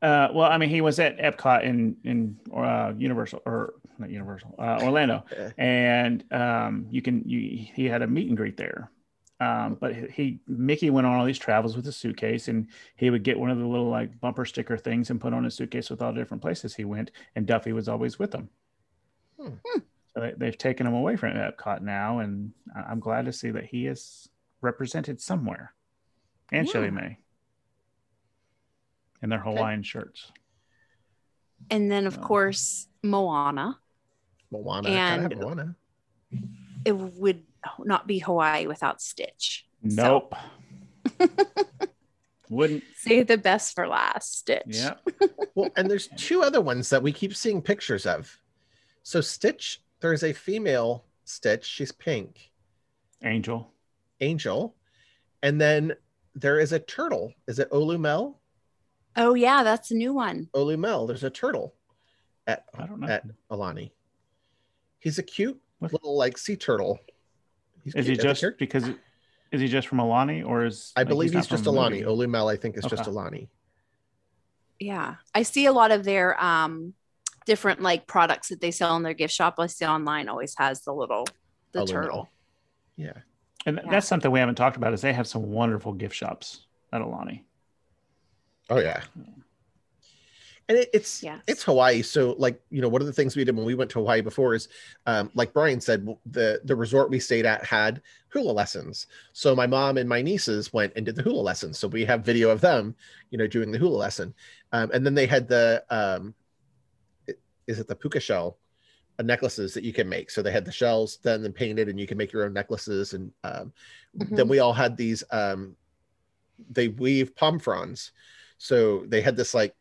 Uh, well, I mean, he was at Epcot in in uh, Universal or not Universal, uh, Orlando, and um, you can you he had a meet and greet there. Um, but he Mickey went on all these travels with a suitcase, and he would get one of the little like bumper sticker things and put on his suitcase with all the different places he went, and Duffy was always with him. Hmm. So they, they've taken him away from Epcot now, and I'm glad to see that he is represented somewhere, and Yeah. ShellieMay in their Hawaiian shirts. and then of Oh. course Moana. Moana. gotta have And- Moana. It would not be Hawaii without Stitch. So, Nope. Wouldn't. say the best for last. Stitch. Yeah. Well, and there's two other ones that we keep seeing pictures of. So Stitch, there's a female Stitch. She's pink. Angel. Angel. And then there is a turtle. Is it Olu Mel? Oh yeah, that's a new one. Olu Mel. There's a turtle. at I don't know. at Aulani. He's a cute what? little like sea turtle. He's is he just because is he just from Aulani or is I like, believe he's, he's just Aulani. Olu Mel, I think, is okay. just Aulani. Yeah. I see a lot of their um different like products that they sell in their gift shop. I see online always has the little the Olu Mel. turtle. Yeah. And yeah. that's something we haven't talked about is they have some wonderful gift shops at Aulani. Oh yeah. And it, it's yes. it's Hawaii, so like you know, one of the things we did when we went to Hawaii before is, um, like Brian said, the the resort we stayed at had hula lessons. So my mom and my nieces went and did the hula lessons. So we have video of them, you know, doing the hula lesson. Um, and then they had the um, is it the puka shell uh, necklaces that you can make. So they had the shells then then painted, and you can make your own necklaces. And um, mm-hmm. then we all had these. Um, they weave palm fronds so they had this like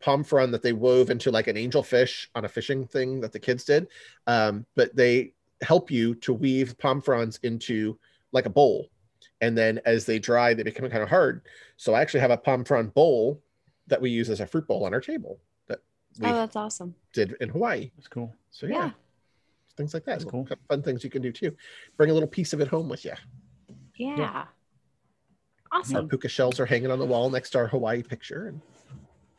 palm frond that they wove into like an angel fish on a fishing thing that the kids did. Um, but they help you to weave palm fronds into like a bowl. And then as they dry, they become kind of hard. So I actually have a palm frond bowl that we use as a fruit bowl on our table. That oh, that's awesome. Did in Hawaii. That's cool. So yeah, yeah. things like that. That's cool. Fun things you can do too. Bring a little piece of it home with you. Yeah. yeah. Awesome. Our puka shells are hanging on the wall next to our Hawaii picture, and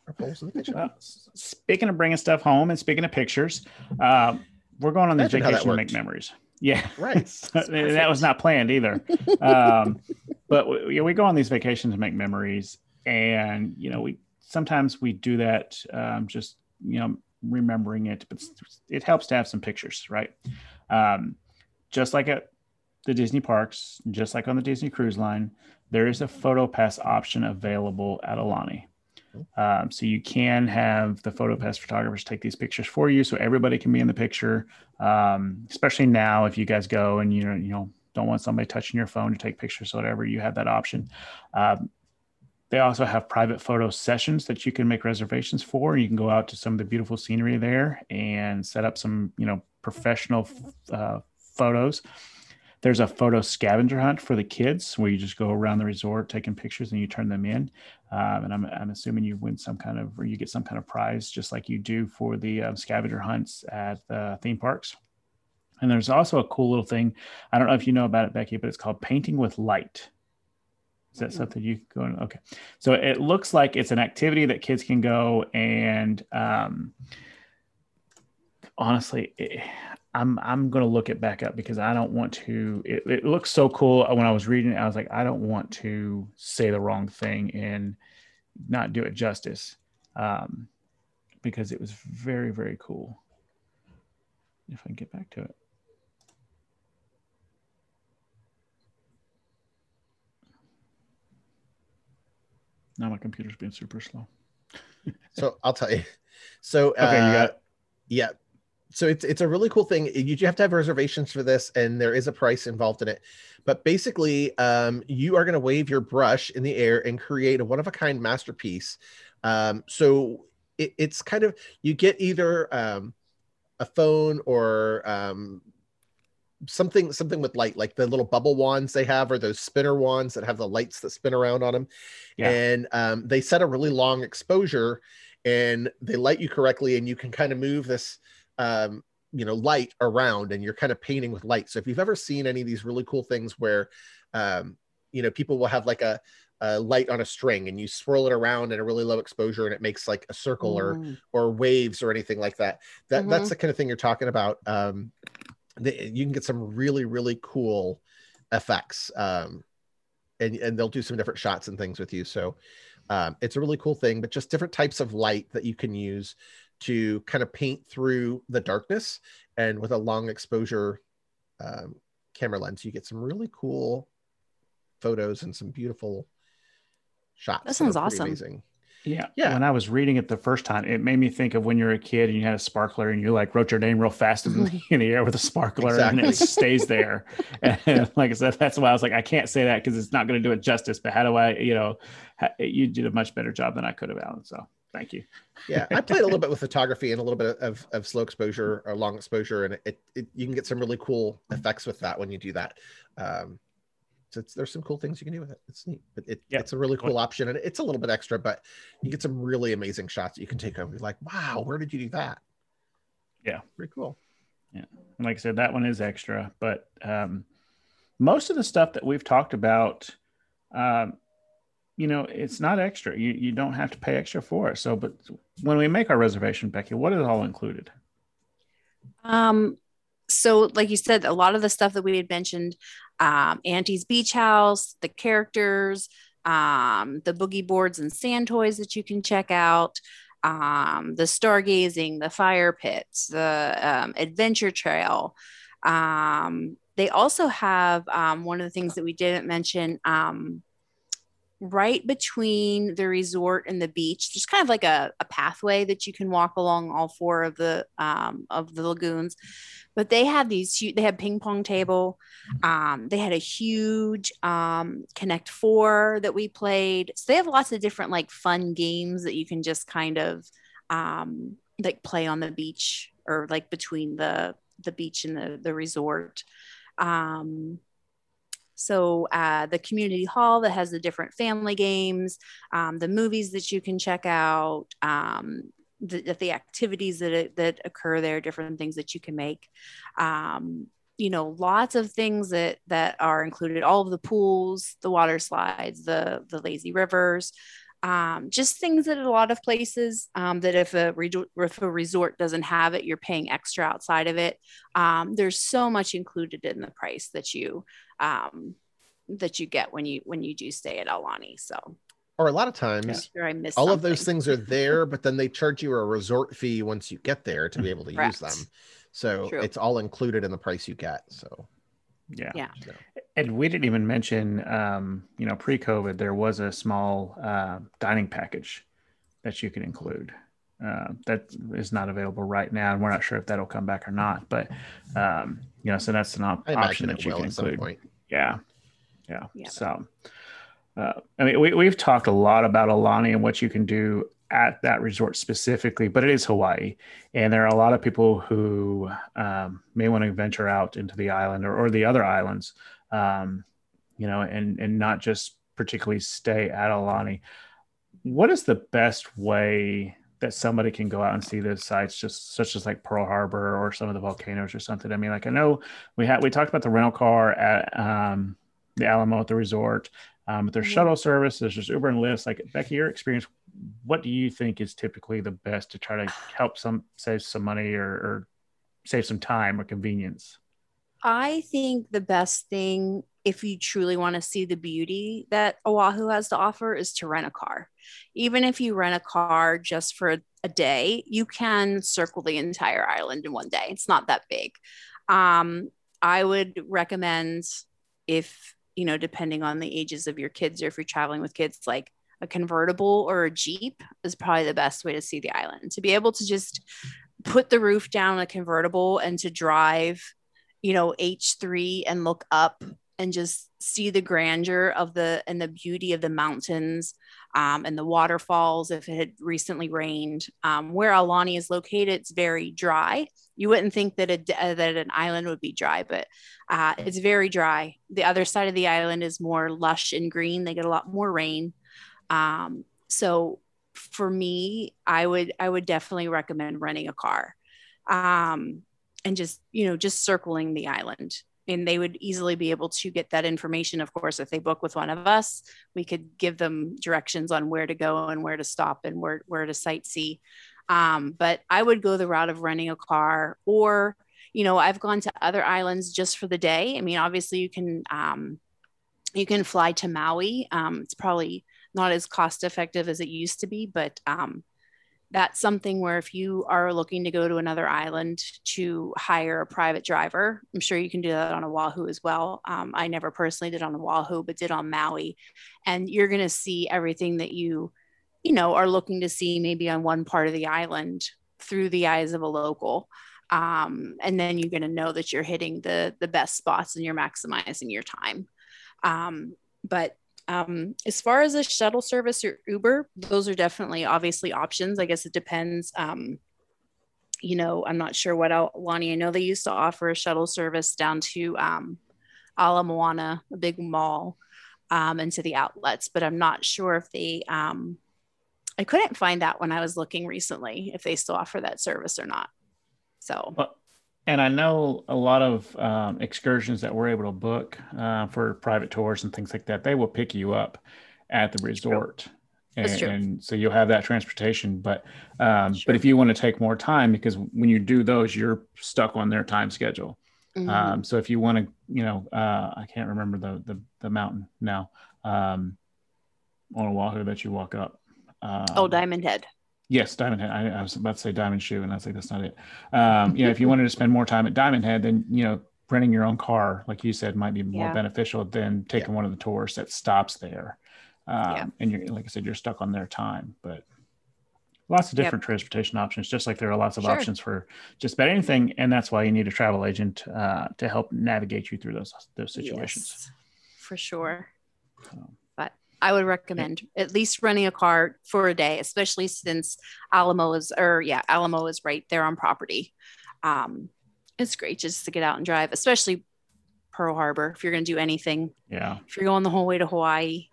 our bowls in the kitchen. Well, speaking of bringing stuff home and speaking of pictures, uh, we're going on the vacation to make memories. Yeah, right. that was not planned either. um, but we, we go on these vacations to make memories, and you know, we sometimes we do that um, just you know remembering it, but it helps to have some pictures, right? Um, just like at the Disney parks, just like on the Disney Cruise Line, there is a photo pass option available at Aulani. Um, so you can have the photo pass photographers take these pictures for you, so everybody can be in the picture. Um, especially now, if you guys go and you know you know don't want somebody touching your phone to take pictures, or whatever, you have that option. Um, they also have private photo sessions that you can make reservations for. You can go out to some of the beautiful scenery there and set up some you know professional uh, photos. There's a photo scavenger hunt for the kids where you just go around the resort taking pictures and you turn them in. Um, and I'm, I'm assuming you win some kind of, or you get some kind of prize just like you do for the um, scavenger hunts at the theme parks. And there's also a cool little thing. I don't know if you know about it, Becky, but it's called painting with light. Is that something you can go in? Okay. So it looks like it's an activity that kids can go and um, honestly, it, I'm I'm gonna look it back up because I don't want to. It, it, looks so cool when I was reading it. I was like, I don't want to say the wrong thing and not do it justice, um, because it was very very cool. If I can get back to it. Now my computer's being super slow. so I'll tell you. So okay, uh, you got. It. Yeah, so it's it's a really cool thing. You do have to have reservations for this, and there is a price involved in it. But basically, um, you are going to wave your brush in the air and create a one of a kind masterpiece. Um, so it, it's kind of you get either um, a phone or um, something something with light, like the little bubble wands they have, or those spinner wands that have the lights that spin around on them, yeah. and um, they set a really long exposure, and they light you correctly, and you can kind of move this um, you know light around and you're kind of painting with light so if you've ever seen any of these really cool things where um, you know people will have like a, a, light on a string and you swirl it around in a really low exposure and it makes like a circle mm. or or waves or anything like that that mm-hmm. that's the kind of thing you're talking about um, the, you can get some really really cool effects um, and and they'll do some different shots and things with you so um, it's a really cool thing but just different types of light that you can use to kind of paint through the darkness and with a long exposure um, camera lens you get some really cool photos and some beautiful shots that sounds awesome amazing yeah. Yeah. When I was reading it the first time, it made me think of when you're a kid and you had a sparkler and you like wrote your name real fast in the, in the air with a sparkler exactly. and it stays there. and like I said, that's why I was like, I can't say that because it's not going to do it justice. But how do I, you know, you did a much better job than I could have, Allen. So Thank you. yeah, I played a little bit with photography and a little bit of, of slow exposure or long exposure, and it, it you can get some really cool effects with that when you do that. Um, so there's some cool things you can do with it. It's neat, but it, yep. it's a really cool option, and it's a little bit extra, but you get some really amazing shots that you can take home. You're like, wow, where did you do that? Yeah. Pretty cool. Yeah. And like I said, that one is extra, but um, most of the stuff that we've talked about, um, you know, it's not extra. You, you don't have to pay extra for it. So, but when we make our reservation, Becky, what is all included? Um, so like you said, a lot of the stuff that we had mentioned, um, Auntie's Beach House, the characters, um, the boogie boards and sand toys that you can check out, um, the stargazing, the fire pits, the um, adventure trail. Um, they also have um, one of the things that we didn't mention um, right between the resort and the beach just kind of like a, a pathway that you can walk along all four of the um, of the lagoons. But they had these huge, they had ping pong table um, they had a huge um, connect four that we played. So they have lots of different like fun games that you can just kind of um, like play on the beach or like between the the beach and the the resort. Um, so uh, the community hall that has the different family games, um, the movies that you can check out, um, the, the, activities that, that occur there, different things that you can make. Um, you know, lots of things that that are included. All of the pools, the water slides, the the lazy rivers. Um, just things that a lot of places um, that if a, re- if a resort doesn't have it, you're paying extra outside of it. Um, there's so much included in the price that you um, that you get when you when you do stay at Aulani. So or a lot of times sure all something. of those things are there, but then they charge you a resort fee once you get there to be able to Correct. use them. So True. it's all included in the price you get. So yeah. Yeah. And we didn't even mention, um, you know, pre-COVID, there was a small uh, dining package that you can include. Uh, that is not available right now, and we're not sure if that'll come back or not. But um, you know, so that's an op- option that you can include. Yeah. yeah, yeah. So, uh, I mean, we we've talked a lot about Aulani and what you can do at that resort specifically, but it is Hawaii, and there are a lot of people who um, may want to venture out into the island or, or the other islands, um, you know, and and not just particularly stay at Aulani. What is the best way that somebody can go out and see those sites, just such as like Pearl Harbor or some of the volcanoes or something. I mean, like I know we had we talked about the rental car at um, the Alamo at the resort, um, but there's shuttle service, there's just Uber and Lyft. Like Becky, your experience, what do you think is typically the best to try to help some save some money or, or save some time or convenience? I think the best thing, if you truly want to see the beauty that Oahu has to offer, is to rent a car. Even if you rent a car just for a, day, you can circle the entire island in one day. It's not that big. Um, I would recommend, if you know, depending on the ages of your kids, or if you're traveling with kids, like a convertible or a Jeep is probably the best way to see the island. To be able to just put the roof down a convertible and to drive you know h3 and look up and just see the grandeur of the and the beauty of the mountains um, and the waterfalls if it had recently rained. Um, where Aulani is located it's very dry. You wouldn't think that a, uh, that an island would be dry but uh, it's very dry. The other side of the island is more lush and green. They get a lot more rain um, so for me i would i would definitely recommend renting a car um, and just you know just circling the island. And they would easily be able to get that information. Of course if they book with one of us we could give them directions on where to go and where to stop and where, where to sightsee. Um, but i would go the route of renting a car or you know i've gone to other islands just for the day. I mean obviously you can um, you can fly to maui. Um, it's probably not as cost effective as it used to be but um, that's something where if you are looking to go to another island to hire a private driver, I'm sure you can do that on Oahu as well. Um, I never personally did on Oahu, but did on Maui, and you're going to see everything that you, you know, are looking to see maybe on one part of the island through the eyes of a local. Um, and then you're going to know that you're hitting the the best spots and you're maximizing your time. Um, but um, as far as a shuttle service or Uber, those are definitely obviously options. I guess it depends. Um, you know, I'm not sure what Aulani. I know they used to offer a shuttle service down to um, Ala Moana, a big mall, um, and to the outlets, but I'm not sure if they. Um, I couldn't find that when I was looking recently if they still offer that service or not. So, and I know a lot of um, excursions that we're able to book uh, for private tours and things like that, they will pick you up at the resort. And, and, so you'll have that transportation. But um, but if you want to take more time, because when you do those, you're stuck on their time schedule. Mm-hmm. Um, so if you want to, you know, uh, I can't remember the the, the mountain now um, on Oahu that you walk up. Um, oh, Diamond Head. Yes, Diamond Head. I, I, was about to say Diamond Shoe, and I was like, that's not it. Um, you know, if you wanted to spend more time at Diamond Head, then you know, renting your own car, like you said, might be more yeah. beneficial than taking yeah. one of the tours that stops there. Um, yeah. And you're, like I said, you're stuck on their time, but lots of different yep. transportation options, just like there are lots of sure. options for just about anything. And that's why you need a travel agent uh, to help navigate you through those those situations. Yes, for sure. I would recommend at least renting a car for a day, especially since Alamo is, or yeah, Alamo is right there on property. Um, it's great just to get out and drive, especially Pearl Harbor. If you're going to do anything, yeah. If you're going the whole way to Hawaii,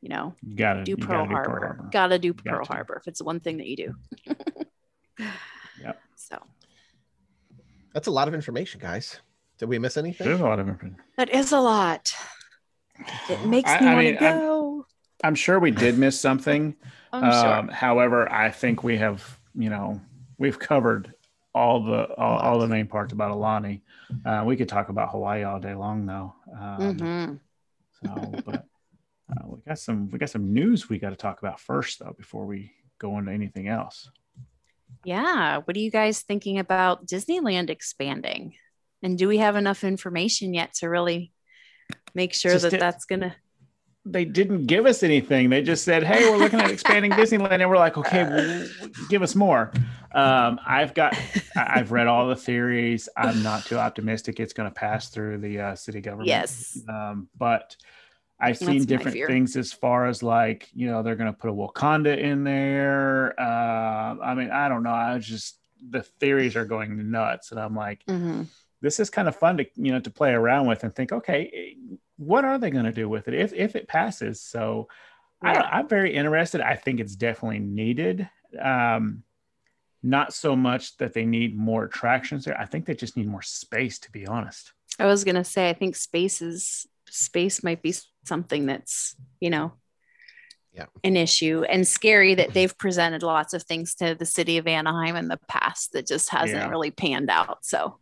you know, you gotta do Pearl, Harbor. Pearl Harbor. Gotta do Pearl Harbor if it's the one thing that you do. yeah. So that's a lot of information, guys. Did we miss anything? There's a lot of information. That is a lot. It makes me want to go. I'm, I'm, sure we did miss something. um, sure. However, I think we have, you know, we've covered all the all, all the main parts about Aulani. Uh, we could talk about Hawaii all day long, though. Um, mm-hmm. So, but uh, we got some we got some news we got to talk about first, though, before we go into anything else. Yeah, what are you guys thinking about Disneyland expanding? And do we have enough information yet to really make sure that that's gonna they didn't give us anything. They just said, "Hey, we're looking at expanding Disneyland," and we're like, "Okay, well, give us more." Um, I've got, I've read all the theories. I'm not too optimistic it's going to pass through the uh, city government. Yes, um, but I've That's seen different things as far as like, you know, they're going to put a Wakanda in there. Uh, I mean, I don't know. I just the theories are going nuts, and I'm like. Mm-hmm this is kind of fun to you know to play around with and think okay what are they going to do with it if, if it passes so yeah. I, am very interested i think it's definitely needed um, not so much that they need more attractions there i think they just need more space to be honest i was going to say i think space is space might be something that's you know yeah. an issue and scary that they've presented lots of things to the city of anaheim in the past that just hasn't yeah. really panned out so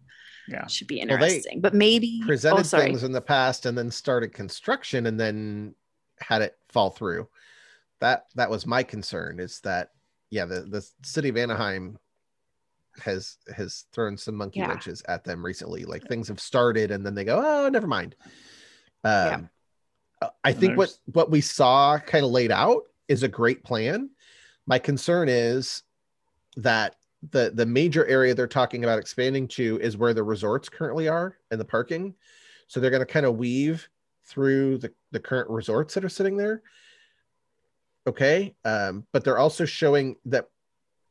yeah. should be interesting well, but maybe presented oh, things in the past and then started construction and then had it fall through. That that was my concern is that yeah the the city of anaheim has has thrown some monkey yeah. wrenches at them recently. Like things have started and then they go oh never mind. Um yeah. i think what what we saw kind of laid out is a great plan. My concern is that the the major area they're talking about expanding to is where the resorts currently are and the parking. So they're going to kind of weave through the, the current resorts that are sitting there. Okay. Um, but they're also showing that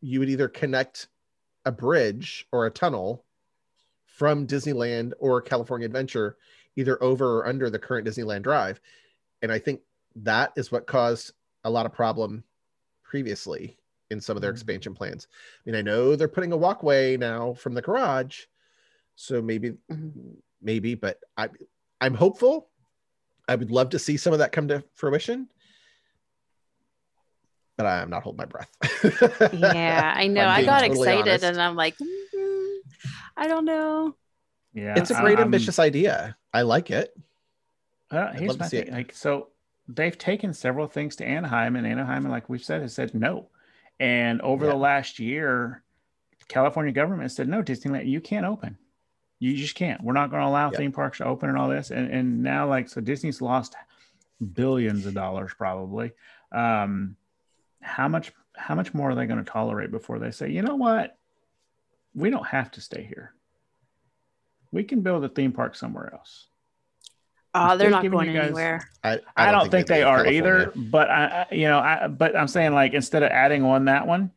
you would either connect a bridge or a tunnel from Disneyland or California Adventure, either over or under the current Disneyland Drive. And I think that is what caused a lot of problem previously in some of their mm-hmm. expansion plans. I mean, I know they're putting a walkway now from the garage, so maybe, mm-hmm. maybe, but I, I'm hopeful. I would love to see some of that come to fruition, but I'm not holding my breath. yeah, I know. I got totally excited, honest. and I'm like, mm-hmm, I don't know. Yeah, it's a great um, ambitious idea. I like it. Uh, here's my thing. Like, so they've taken several things to Anaheim, and Anaheim, like we've said, has said no. And over yeah. the last year, the California government said, no, Disneyland, you can't open. You just can't. We're not going to allow yeah. theme parks to open and all this. And, and now, like, so Disney's lost billions of dollars probably. Um, how much how much more are they going to tolerate before they say, you know what? We don't have to stay here. We can build a theme park somewhere else. Oh, they're not going guys, anywhere. I, I, don't, I don't, think, think they, they are either. But I, you know, I, but I'm saying like instead of adding on that one,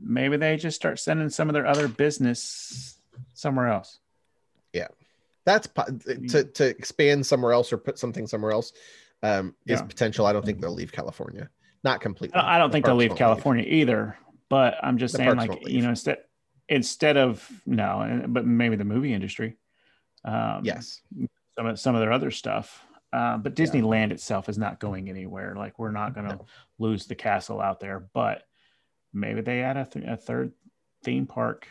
maybe they just start sending some of their other business somewhere else. Yeah, that's to to expand somewhere else or put something somewhere else um, is yeah. potential. I don't think they'll leave California. Not completely. I don't think they'll leave California leave. either. But I'm just the saying, like you know, instead instead of no, but maybe the movie industry. Um, yes, some of some of their other stuff. Uh, but Disneyland yeah. itself is not going anywhere. Like we're not going to no. lose the castle out there, but maybe they add a, th- a third theme park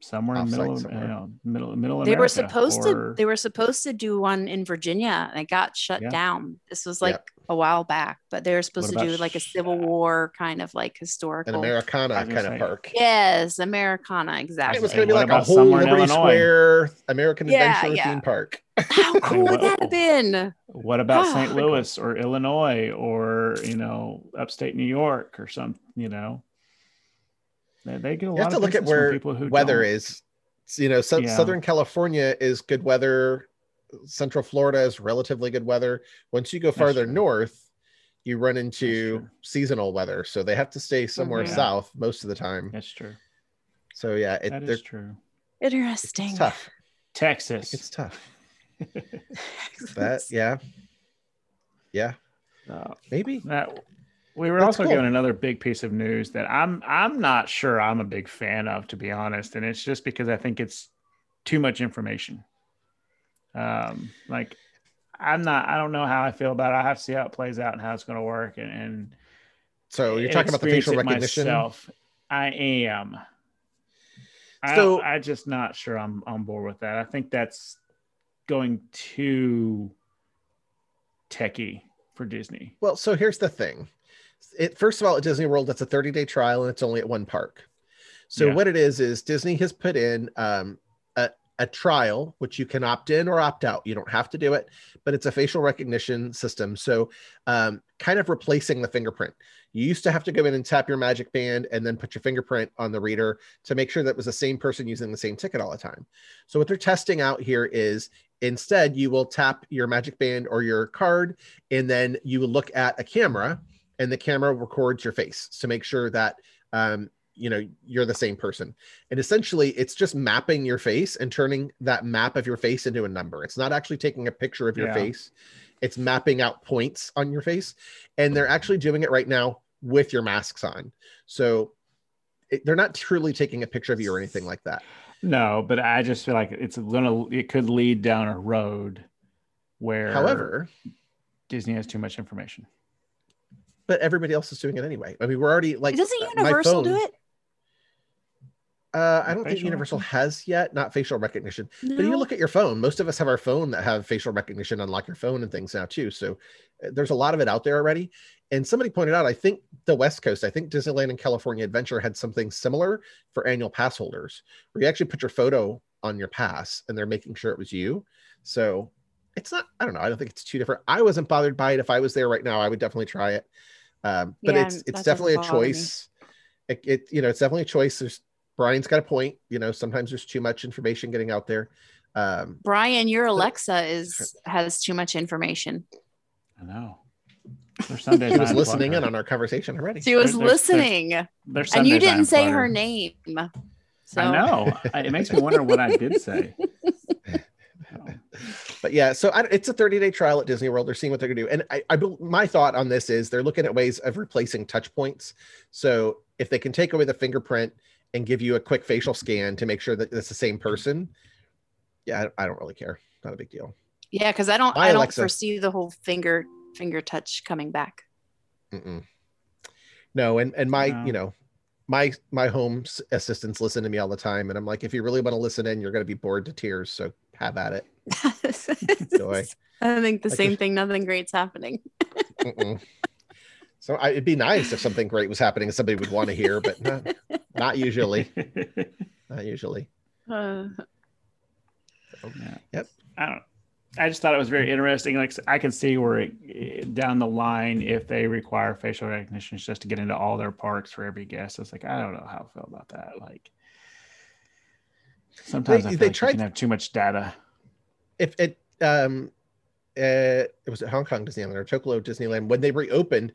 somewhere in middle, somewhere. You know, middle, middle. They America, were supposed or... to. They were supposed to do one in Virginia, and it got shut yeah. down. This was like yep. a while back, but they were supposed to do like a Civil War kind of like historical, an Americana kind say. of park. Yes, Americana, exactly. It was going to be like a whole Liberty Square American yeah, Adventure yeah. theme park. How cool would that have been? What about oh, St. Louis or Illinois or you know upstate New York or some you know they, they get a you lot have to look at where people who weather don't. is. You know, so, yeah. Southern California is good weather. Central Florida is relatively good weather. Once you go farther north, you run into seasonal weather. So they have to stay somewhere mm-hmm. south most of the time. That's true. So yeah, it, that is true. Interesting. It's tough. Texas. It's tough. that yeah, yeah. Uh, Maybe that we were That's also cool. given another big piece of news that I'm I'm not sure I'm a big fan of, to be honest, and it's just because I think it's too much information. Um, like I'm not I don't know how I feel about it. I have to see how it plays out and how it's going to work. And, and so you're talking about the facial recognition. Myself. I am. So I, I just not sure I'm on board with that. I think that's going too techie for Disney. Well, so here's the thing it first of all at Disney World, it's a 30 day trial and it's only at one park. So yeah. what it is is Disney has put in um, a, a trial which you can opt in or opt out. You don't have to do it, but it's a facial recognition system. So um, kind of replacing the fingerprint. You used to have to go in and tap your magic band and then put your fingerprint on the reader to make sure that was the same person using the same ticket all the time. So what they're testing out here is instead you will tap your magic band or your card and then you will look at a camera and the camera records your face to make sure that um, you know you're the same person. And essentially it's just mapping your face and turning that map of your face into a number. It's not actually taking a picture of your yeah. face. It's mapping out points on your face and they're actually doing it right now with your masks on. So it, they're not truly taking a picture of you or anything like that. No but i just feel like it's gonna it could lead down a road where however disney has too much information but everybody else is doing it anyway. I mean, we're already like doesn't Universal phone, do it? Uh, I don't think Universal has yet, not facial recognition. No. But you look at your phone. Most of us have our phone that have facial recognition, unlock your phone and things now too. So uh, there's a lot of it out there already. And somebody pointed out, I think the West Coast, I think Disneyland and California Adventure had something similar for annual pass holders, where you actually put your photo on your pass and they're making sure it was you. So it's not, I don't know. I don't think it's too different. I wasn't bothered by it. If I was there right now, I would definitely try it. Um, but yeah, it's it's definitely a choice. It, it, you know it's definitely a choice. There's Brian's got a point. You know sometimes there's too much information getting out there. Um, Brian, your Alexa is has too much information. I know. she was listening in on our conversation already. She was there's, listening, there's, there's and you didn't say her name. So. I know. it makes me wonder what I did say. but yeah, so I, it's a 30 day trial at Disney World. They're seeing what they're gonna do, and I, I, my thought on this is they're looking at ways of replacing touch points. So if they can take away the fingerprint and give you a quick facial scan to make sure that it's the same person, yeah, I, I don't really care. Not a big deal. Yeah, because I don't, My I don't Alexa. foresee the whole finger finger touch coming back. Mm-mm. No, and and my, no. you know, my my home assistants listen to me all the time, and I'm like, if you really want to listen in, you're going to be bored to tears. So have at it. Joy. I think the same thing. Nothing great's happening. so I, it'd be nice if something great was happening and somebody would want to hear, but not, not usually. Not usually. Uh, yeah. Yep. I don't. I just thought it was very interesting. Like I can see where it, down the line, if they require facial recognition just to get into all their parks for every guest, it's like I don't know how I feel about that. Like Sometimes they, I feel they like tried, you can have too much data. If it um uh, it was at Hong Kong Disneyland or Tokyo Disneyland when they reopened,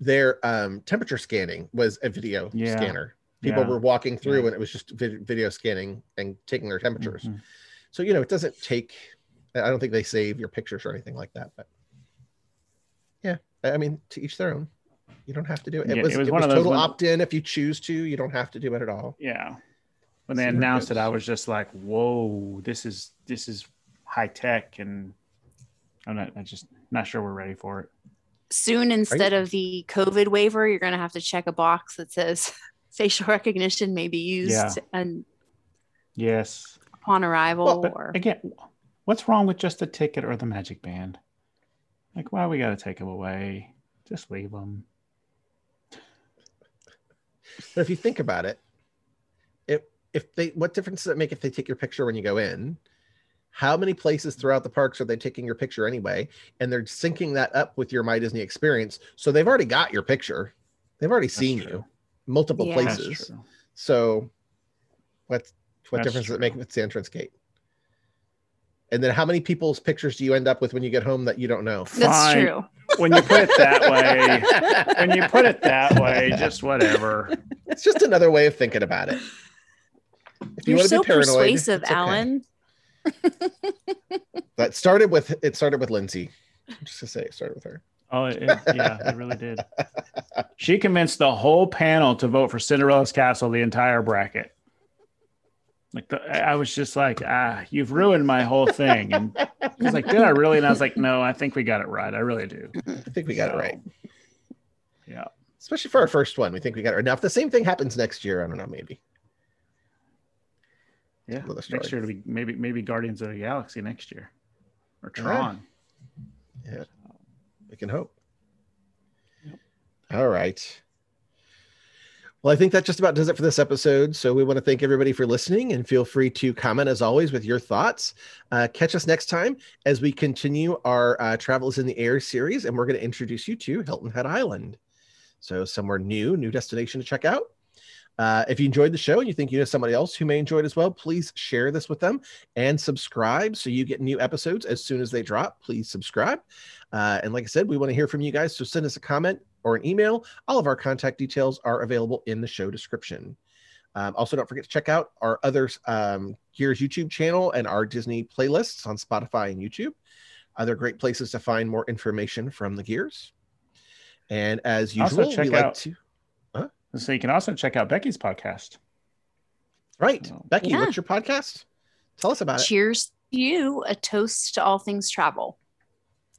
their um, temperature scanning was a video yeah. scanner. People yeah. were walking through yeah. and it was just video scanning and taking their temperatures. Mm-hmm. So you know, it doesn't take. I don't think they save your pictures or anything like that. But yeah, I mean, to each their own. You don't have to do it. It was, it was, it was total open... opt-in if you choose to. You don't have to do it at all. Yeah, when they announced it, I was just like, "Whoa, this is this is high tech," and I'm not, I'm just not sure we're ready for it. Soon, instead you- of the COVID waiver, you're going to have to check a box that says facial recognition may be used yeah. and yes upon arrival. Well, or again, what's wrong with just the ticket or the magic band? Like, why we got to take them away? Just leave them. But if you think about it, if if they what difference does it make if they take your picture when you go in? How many places throughout the parks are they taking your picture anyway? And they're syncing that up with your My Disney experience. So they've already got your picture. They've already That's seen true. you multiple yeah. places. So what what That's difference true. does it make if it's the entrance gate? And then how many people's pictures do you end up with when you get home that you don't know? That's Fine. true. When you put it that way, when you put it that way, just whatever. It's just another way of thinking about it. If you You're want to so be paranoid, persuasive, okay. Allen. That started with it started with Lindsay. Just to say, it started with her. Oh, it, yeah, it really did. She convinced the whole panel to vote for Cinderella's Castle, the entire bracket. Like the, I was just like, ah, you've ruined my whole thing. And I was like, did I really? And I was like, no, I think we got it right. I really do. I think we got so, it right. Yeah. Especially for our first one, we think we got it right. Now, if the same thing happens next year, I don't know, maybe. Yeah, next year to be maybe maybe Guardians of the Galaxy next year, or Tron. Yeah, yeah. we can hope. Yep. All right. Well, I think that just about does it for this episode. So we want to thank everybody for listening and feel free to comment as always with your thoughts. Uh, catch us next time as we continue our uh, Travels in the Air series, and we're going to introduce you to Hilton Head Island. So somewhere new, new destination to check out. Uh, if you enjoyed the show and you think you know somebody else who may enjoy it as well, please share this with them and subscribe so you get new episodes as soon as they drop. Please subscribe. Uh, and like I said, we want to hear from you guys. So send us a comment or an email. All of our contact details are available in the show description. Um, also, don't forget to check out our other um, Gears YouTube channel and our Disney playlists on Spotify and YouTube. Other great places to find more information from the Gears. And as usual, we like to. Huh? So you can also check out Becky's podcast. Right. Becky, yeah. what's your podcast? Tell us about it. Cheers to you, a toast to all things travel.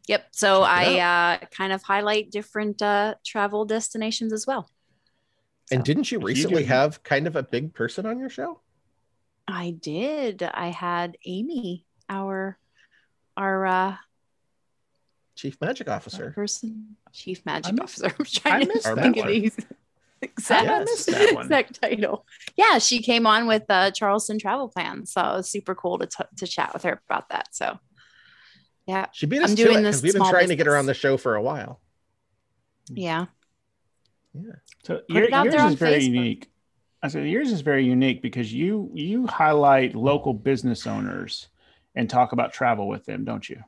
Yep. So I uh, kind of highlight different uh, travel destinations as well. And so. didn't you recently you have kind of a big person on your show? I did. I had Amy, our our uh, chief magic officer. Person, chief magic officer. I'm trying to think of these exact, yes, exact title. Yeah, she came on with uh, Charleston Travel Plans, so it was super cool to t- to chat with her about that. So yeah. She beat us I'm to it because we've been trying business. to get her on the show for a while. Yeah. Yeah. So your, yours is very Facebook. unique. I said yours is very unique because you you highlight local business owners and talk about travel with them, don't you?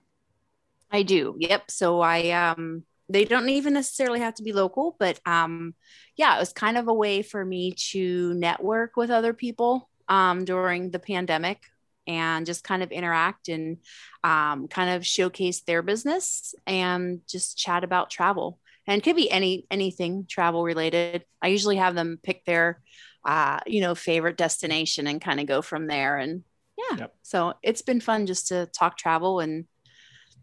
I do. Yep. So I um they don't even necessarily have to be local, but um yeah, it was kind of a way for me to network with other people um during the pandemic and just kind of interact and um, kind of showcase their business and just chat about travel. And it could be any anything travel related. I usually have them pick their uh, you know favorite destination and kind of go from there. And yeah yep. so it's been fun just to talk travel and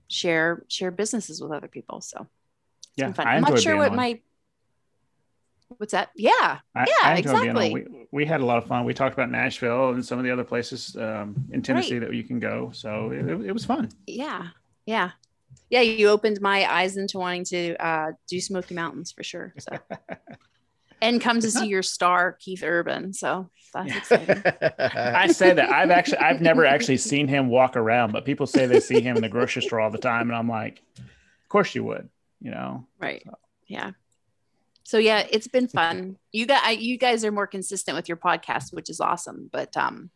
share share businesses with other people so yeah i'm not sure what my What's that? Yeah, I, yeah, I exactly. We, we had a lot of fun. We talked about Nashville and some of the other places um, in Tennessee right. that you can go. So it, it, was fun. Yeah, yeah, yeah. You opened my eyes into wanting to uh, do Smoky Mountains for sure. So. and come to see your star Keith Urban. So that's exciting. I say that I've actually I've never actually seen him walk around, but people say they see him in the grocery store all the time, and I'm like, of course you would, you know? Right. So. Yeah. So yeah it's been fun. You guys you guys are more consistent with your podcast which is awesome but um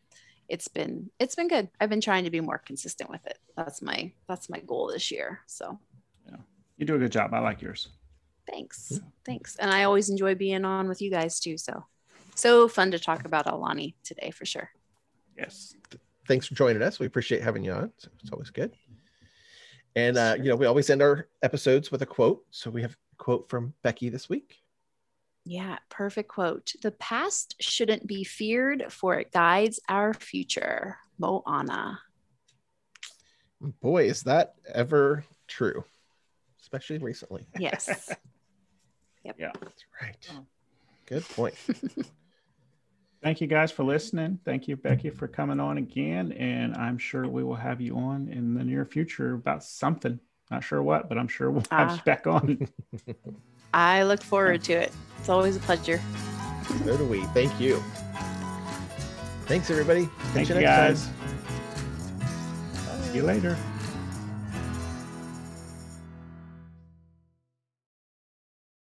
it's been it's been good. I've been trying to be more consistent with it. That's my that's my goal this year so. Yeah. You do a good job. I like yours. Thanks. Thanks. And i always enjoy being on with you guys too so. So fun to talk about Aulani today for sure. Yes. Thanks for joining us. We appreciate having you on. It's always good and uh, you know we always end our episodes with a quote so we have a quote from becky this week Yeah, perfect quote. The past shouldn't be feared, for it guides our future. Moana. Boy, is that ever true, especially recently. Yes. yep. Yeah, that's right. Good point. Thank you guys for listening. Thank you, Becky, for coming on again. And I'm sure we will have you on in the near future about something. Not sure what, but I'm sure we'll have uh, you back on. I look forward to it. It's always a pleasure. So do we. Thank you. Thanks, everybody. Thank you, guys. See you later.